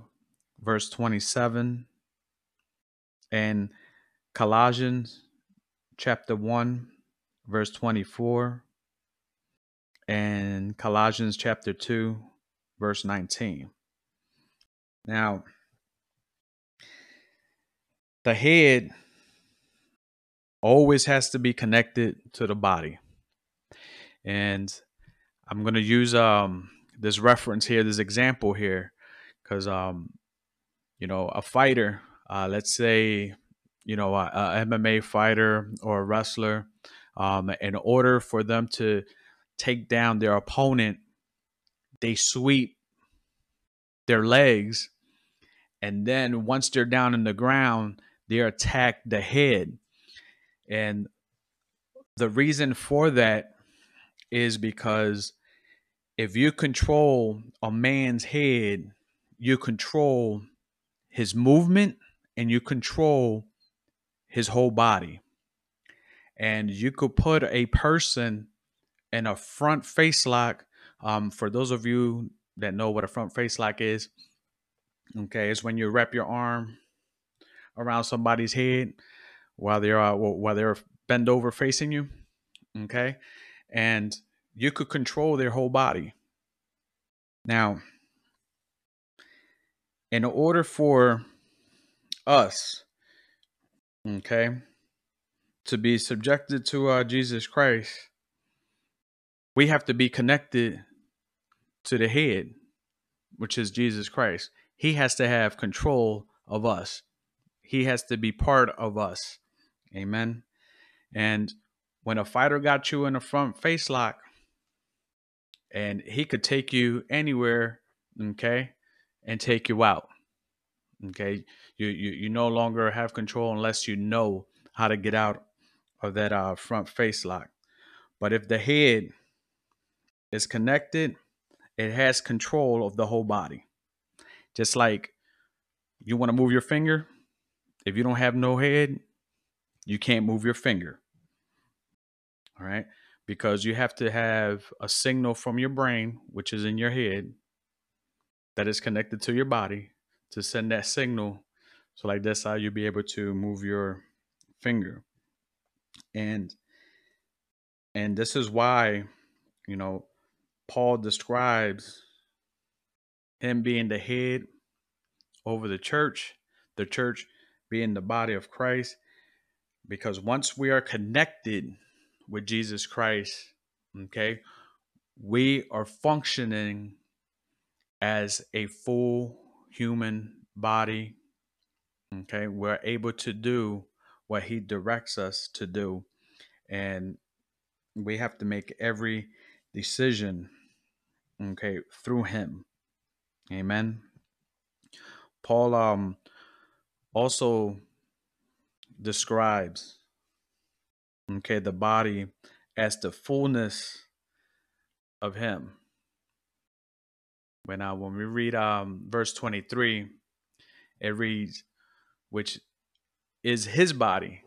verse 27, and Colossians chapter 1, verse 24, and Colossians chapter 2, verse 19. Now, the head always has to be connected to the body. And I'm going to use um this reference here, this example here, because um, you know, a fighter, uh, let's say, you know, a, a MMA fighter or a wrestler, um, in order for them to take down their opponent, they sweep their legs, and then once they're down in the ground, they attack the head. And the reason for that is because if you control a man's head, you control his movement and you control his whole body. And you could put a person in a front face lock. Um, for those of you that know what a front face lock is, okay, it's when you wrap your arm around somebody's head while they're uh, while they're bent over facing you, okay, and you could control their whole body. Now, in order for us, okay, to be subjected to uh, Jesus Christ, we have to be connected to the head, which is Jesus Christ. He has to have control of us. He has to be part of us. Amen. And when a fighter got you in a front face lock, and he could take you anywhere, okay, and take you out. Okay, you you, you no longer have control unless you know how to get out of that uh, front face lock. But if the head is connected, it has control of the whole body. Just like you want to move your finger, if you don't have no head, you can't move your finger. All right because you have to have a signal from your brain, which is in your head, that is connected to your body to send that signal. So, like that's how you'll be able to move your finger. And and this is why, you know, Paul describes him being the head over the church, the church being the body of Christ, because once we are connected with Jesus Christ, okay, we are functioning as a full human body. Okay, we're able to do what He directs us to do. And we have to make every decision, okay, through Him. Amen. Paul um, also describes okay, the body as the fullness of him. When I when we read um, verse 23, it reads, which is his body,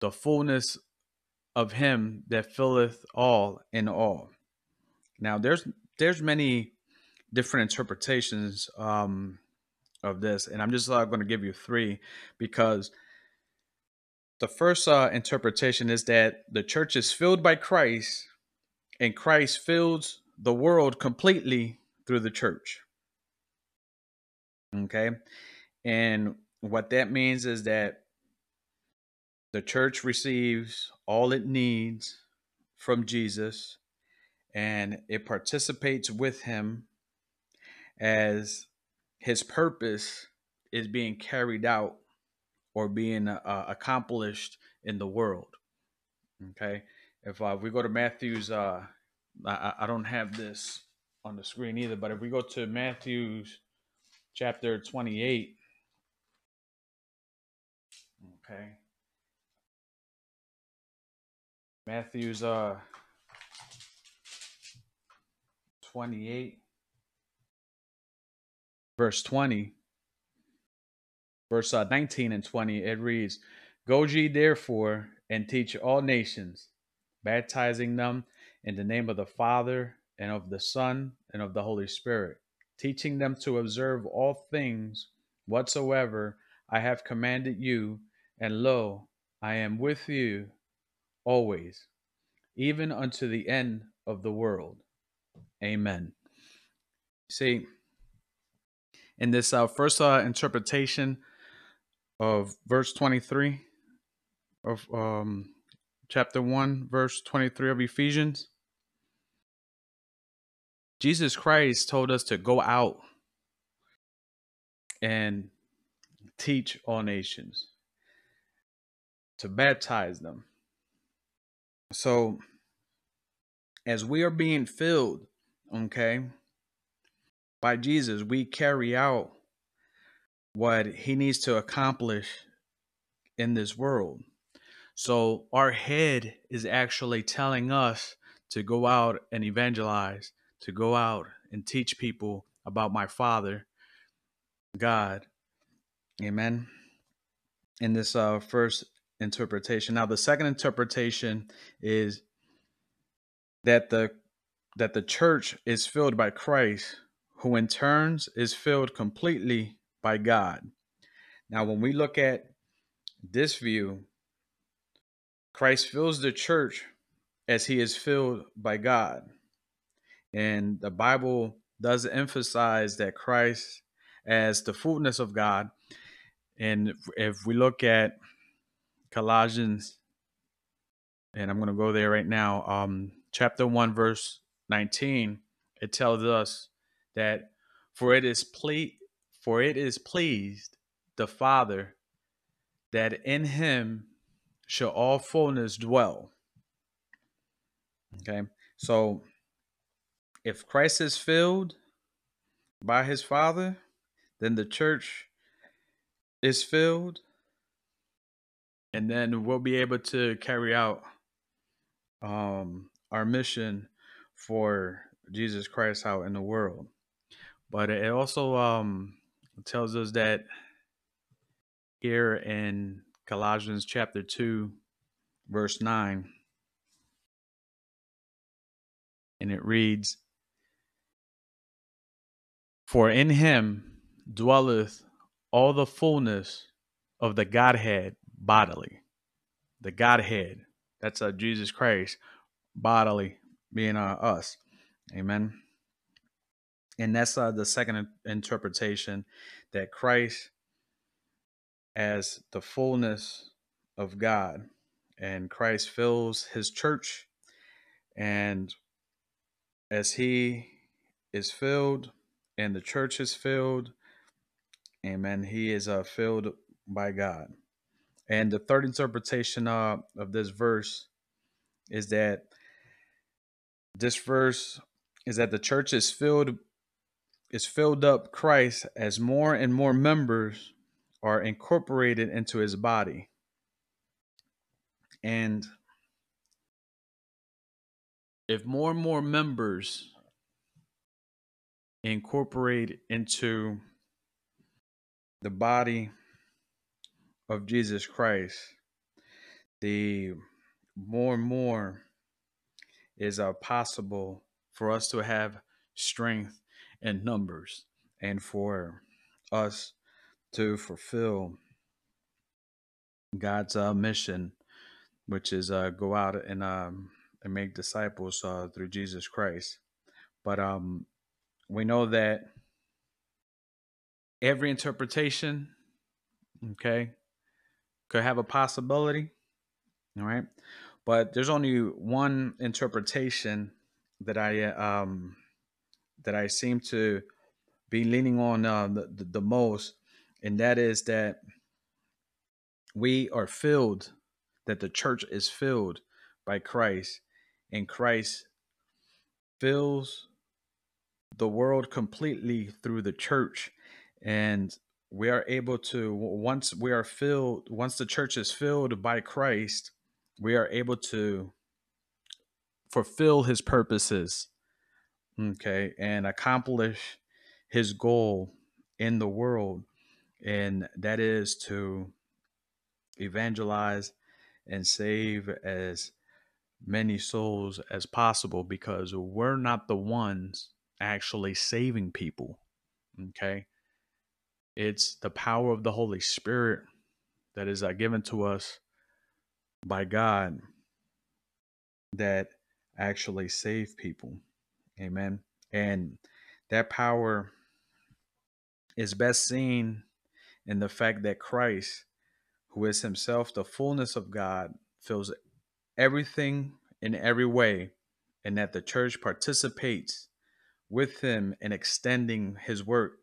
the fullness of him that filleth all in all. Now there's there's many different interpretations um, of this, and I'm just uh, going to give you three because the first uh, interpretation is that the church is filled by Christ and Christ fills the world completely through the church. Okay. And what that means is that the church receives all it needs from Jesus and it participates with him as his purpose is being carried out or being uh, accomplished in the world. Okay, if, uh, we go to Matthew's, uh, I, I don't have this on the screen either, but if we go to Matthew's chapter 28, okay, Matthew's uh 28 verse 20 verse uh, 19 and 20, it reads, Go ye therefore and teach all nations, baptizing them in the name of the Father and of the Son and of the Holy Spirit, teaching them to observe all things whatsoever I have commanded you, and lo, I am with you always, even unto the end of the world. Amen. See, in this uh, first uh, interpretation of verse 23 of um, chapter 1, verse 23 of Ephesians. Jesus Christ told us to go out and teach all nations, to baptize them. So, as we are being filled, okay, by Jesus, we carry out what he needs to accomplish in this world. So our head is actually telling us to go out and evangelize, to go out and teach people about my Father, God. Amen. in this uh, first interpretation. Now, the second interpretation is that the that the church is filled by Christ, who in turns is filled completely by God. Now, when we look at this view, Christ fills the church as he is filled by God. And the Bible does emphasize that Christ as the fullness of God. And if we look at Colossians, and I'm going to go there right now, um, chapter 1, verse 19, it tells us that for it is ple- for it is pleased the Father that in him shall all fullness dwell. Okay. So if Christ is filled by his Father, then the church is filled, and then we'll be able to carry out um, our mission for Jesus Christ out in the world. But it also um, tells us that here in Colossians chapter 2, verse 9, and it reads, For in him dwelleth all the fullness of the Godhead bodily. The Godhead, that's uh, Jesus Christ bodily, being uh, us. Amen. And that's uh, the second interpretation that Christ as the fullness of God and Christ fills his church and as he is filled and the church is filled amen he is uh, filled by God. And the third interpretation uh, of this verse is that this verse is that the church is filled is filled up Christ as more and more members are incorporated into his body. And if more and more members incorporate into the body of Jesus Christ, the more and more is uh, possible for us to have strength in numbers and for us to fulfill God's uh, mission, which is uh, go out and um, and make disciples uh, through Jesus Christ. But um, we know that every interpretation, okay, could have a possibility. All right, but there's only one interpretation that I um, that I seem to be leaning on uh, the, the, the most, and that is that we are filled, that the church is filled by Christ, and Christ fills the world completely through the church. And we are able to, once we are filled, once the church is filled by Christ, we are able to fulfill his purposes, okay, and accomplish his goal in the world and that is to evangelize and save as many souls as possible because we're not the ones actually saving people. Okay. It's the power of the Holy Spirit that is uh, given to us by God that actually save people. Amen. And that power is best seen in the fact that Christ, who is himself the fullness of God, fills everything in every way, and that the church participates with him in extending his work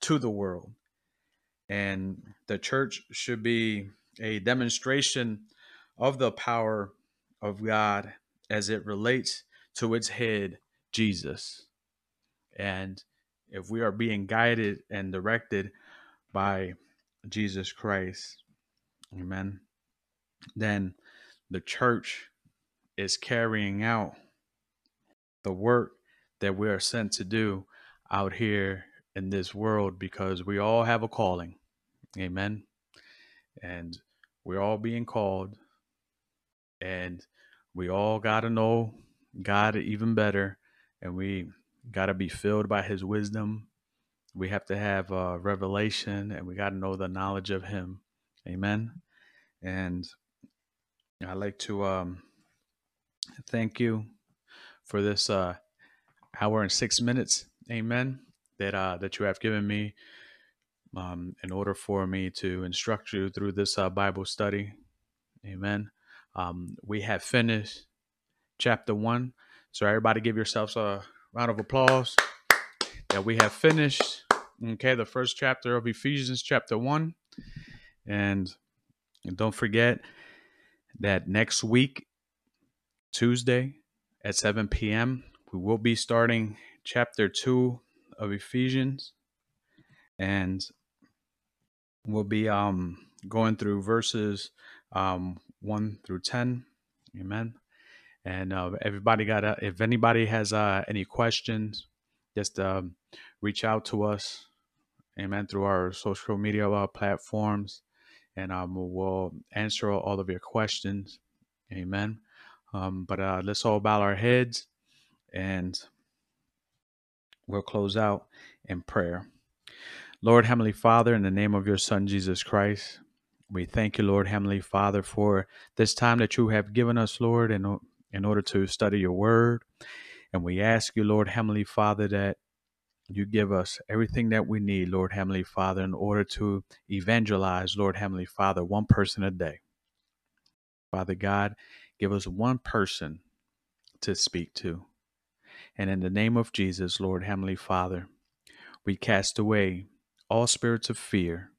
to the world. And the church should be a demonstration of the power of God as it relates to its head, Jesus. And if we are being guided and directed by Jesus Christ, amen, then the church is carrying out the work that we are sent to do out here in this world because we all have a calling. Amen. and we're all being called, and we all got to know God even better, and we got to be filled by His wisdom. We have to have uh, revelation, and we got to know the knowledge of Him. Amen. And I'd like to um, thank you for this uh, hour and six minutes. Amen. That uh, that you have given me um, in order for me to instruct you through this uh, Bible study. Amen. Um, we have finished chapter one. So, everybody, give yourselves a round of applause that we have finished. Okay, the first chapter of Ephesians, chapter one. And, and don't forget that next week, Tuesday at 7 p.m., we will be starting chapter two of Ephesians. And we'll be um, going through verses um, 1 through 10. Amen. And uh, everybody got uh, if anybody has uh, any questions, just um, reach out to us. Amen. Through our social media uh, platforms, and um, we'll answer all of your questions. Amen. Um, but uh, let's all bow our heads and we'll close out in prayer. Lord Heavenly Father, in the name of your Son Jesus Christ, we thank you, Lord Heavenly Father, for this time that you have given us, Lord, in, in order to study your word. And we ask you, Lord Heavenly Father, that you give us everything that we need, Lord Heavenly Father, in order to evangelize, Lord Heavenly Father, one person a day. Father God, give us one person to speak to. And in the name of Jesus, Lord Heavenly Father, we cast away all spirits of fear,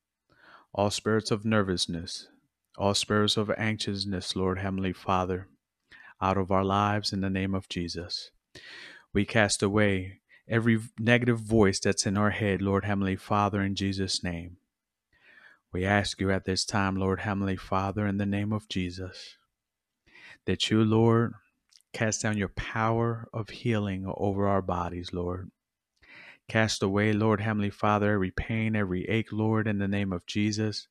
all spirits of nervousness, all spirits of anxiousness, Lord Heavenly Father, out of our lives in the name of Jesus. We cast away every negative voice that's in our head, Lord Heavenly Father, in Jesus' name. We ask you at this time, Lord Heavenly Father, in the name of Jesus, that you, Lord, cast down your power of healing over our bodies, Lord. Cast away, Lord Heavenly Father, every pain, every ache, Lord, in the name of Jesus.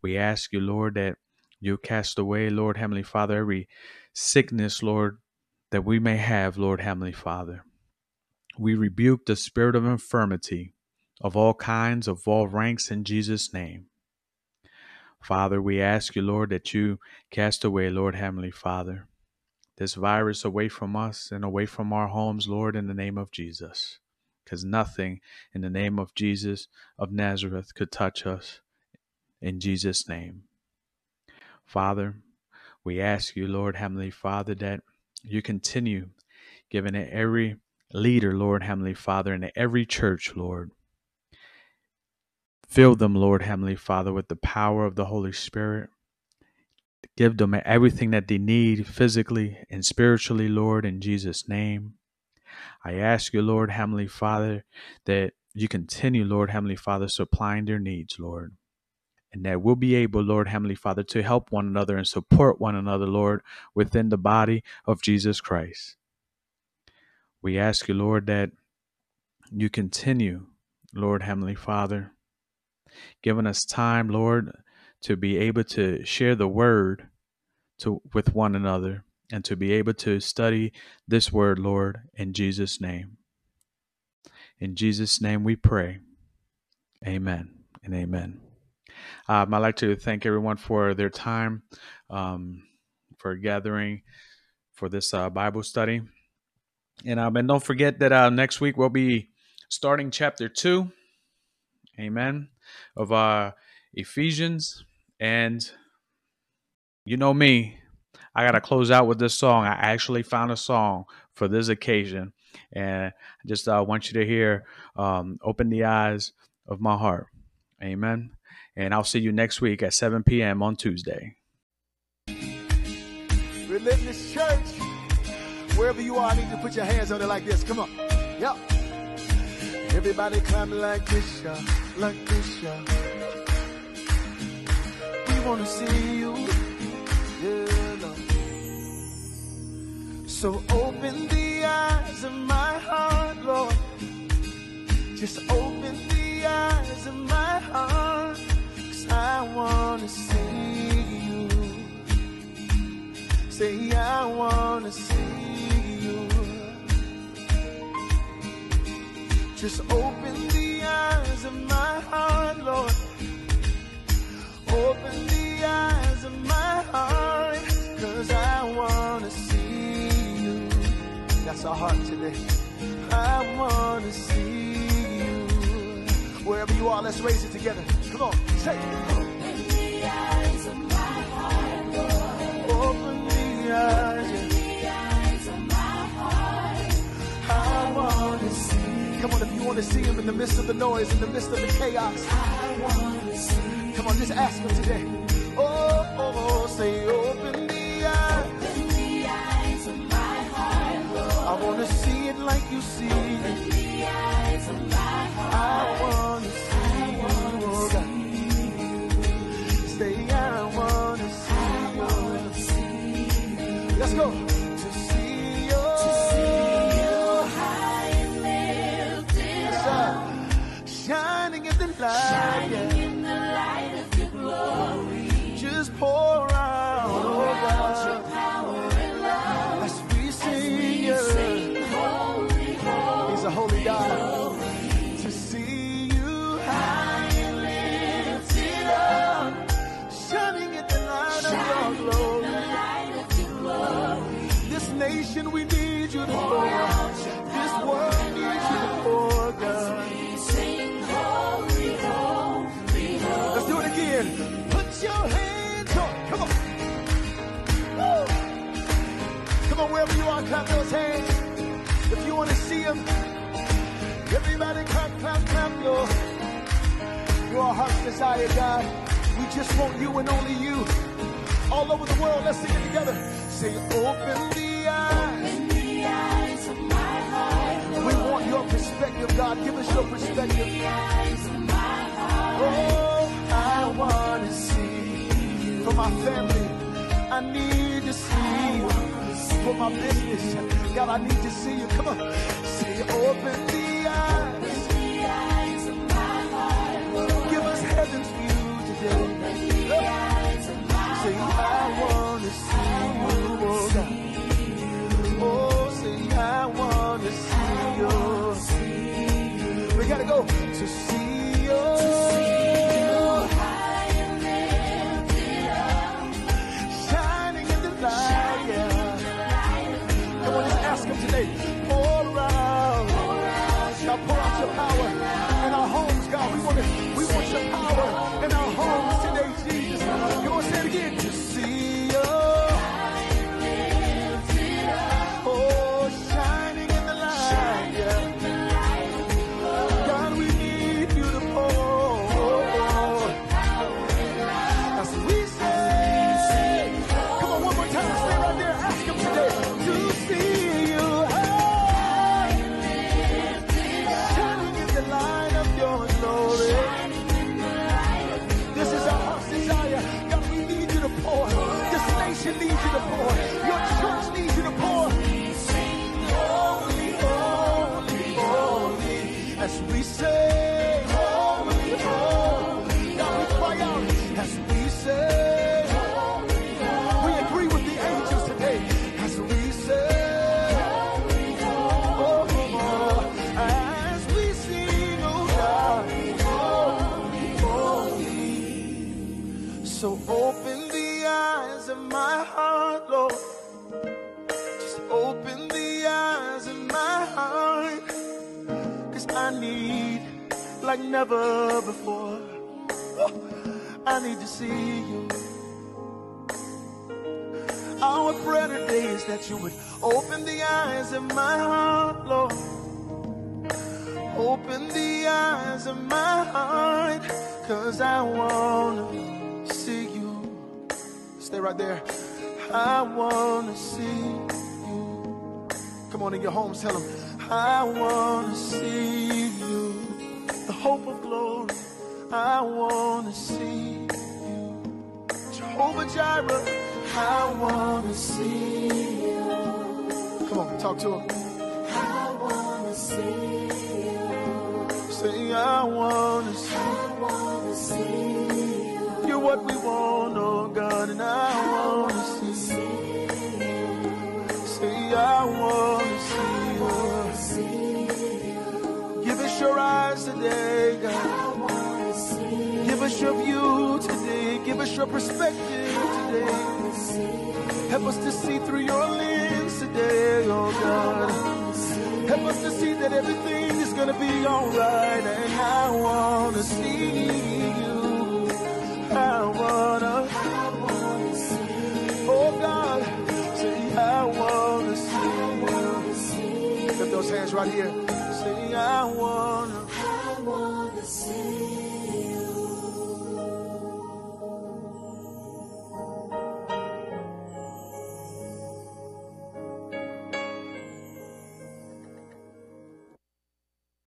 We ask you, Lord, that you cast away, Lord Heavenly Father, every sickness, Lord, that we may have, Lord Heavenly Father. We rebuke the spirit of infirmity of all kinds, of all ranks, in Jesus' name. Father, we ask you, Lord, that you cast away, Lord Heavenly Father, this virus away from us and away from our homes, Lord, in the name of Jesus because nothing in the name of Jesus of Nazareth could touch us. In Jesus' name. Father, we ask you, Lord Heavenly Father, that you continue giving every leader, Lord Heavenly Father, in every church, Lord. Fill them, Lord Heavenly Father, with the power of the Holy Spirit. Give them everything that they need physically and spiritually, Lord, in Jesus' name. I ask you, Lord Heavenly Father, that you continue, Lord Heavenly Father, supplying their needs, Lord. And that we'll be able, Lord Heavenly Father, to help one another and support one another, Lord, within the body of Jesus Christ. We ask you, Lord, that you continue, Lord Heavenly Father, giving us time, Lord, to be able to share the word to with one another and to be able to study this word, Lord, in Jesus' name. In Jesus' name we pray. Amen and amen. Um, I'd like to thank everyone for their time, um, for gathering for this uh, Bible study. And, um, and don't forget that uh, next week we'll be starting chapter 2, amen, of uh, Ephesians. And you know me, I got to close out with this song. I actually found a song for this occasion, and I just uh, want you to hear um, Open the Eyes of My Heart. Amen. And I'll see you next week at 7 p.m. on Tuesday. Relentless Church. Wherever you are, I need to put your hands on it like this. Come on. Yep. Everybody climbing like this, y'all. Like this, y'all. We want to see you. Yeah, Lord. So open the eyes of my heart, Lord. Just open the eyes of my heart. I wanna see you. Say, I wanna see you. Just open the eyes of my heart, Lord. Open the eyes of my heart. Cause I wanna see you. That's our heart today. I wanna see Wherever you are, let's raise it together. Come on, say it. Open the eyes of my heart, Lord. Open the eyes. Open the eyes of my heart. I wanna see. Come on, if you wanna see him in the midst of the noise, in the midst of the chaos. I wanna see. Come on, just ask him today. Oh, oh, oh, say, open the eyes. Open the eyes of my heart, Lord. I wanna see it like you see it. Open the eyes of my heart. I wanna clap those hands. If you want to see them, everybody clap, clap, clap your, your heart's desire, God. We just want you and only you. All over the world, let's sing it together. Say, open the eyes. In the eyes of my heart, We want your perspective, God. Give us your perspective. the eyes of my heart. Oh, I want to see for my family. I need to see you for my business. God, I need to see you. Come on, say, open the eyes. Give us heaven's view today. Say, I want to see you, oh. Oh, say, I want to see you. We gotta go to see you. Tell them, I wanna see you. The hope of glory, I wanna see you. Jehovah Jireh, I wanna see you. Come on, talk to him. us your view today. Give us your perspective today. Help us to see through your lens today, oh God. Help us to see that everything is going to be alright. And I want to see you. I want to. Oh God, say, I want to see you. Lift those hands right here. Say, I want to. I want to see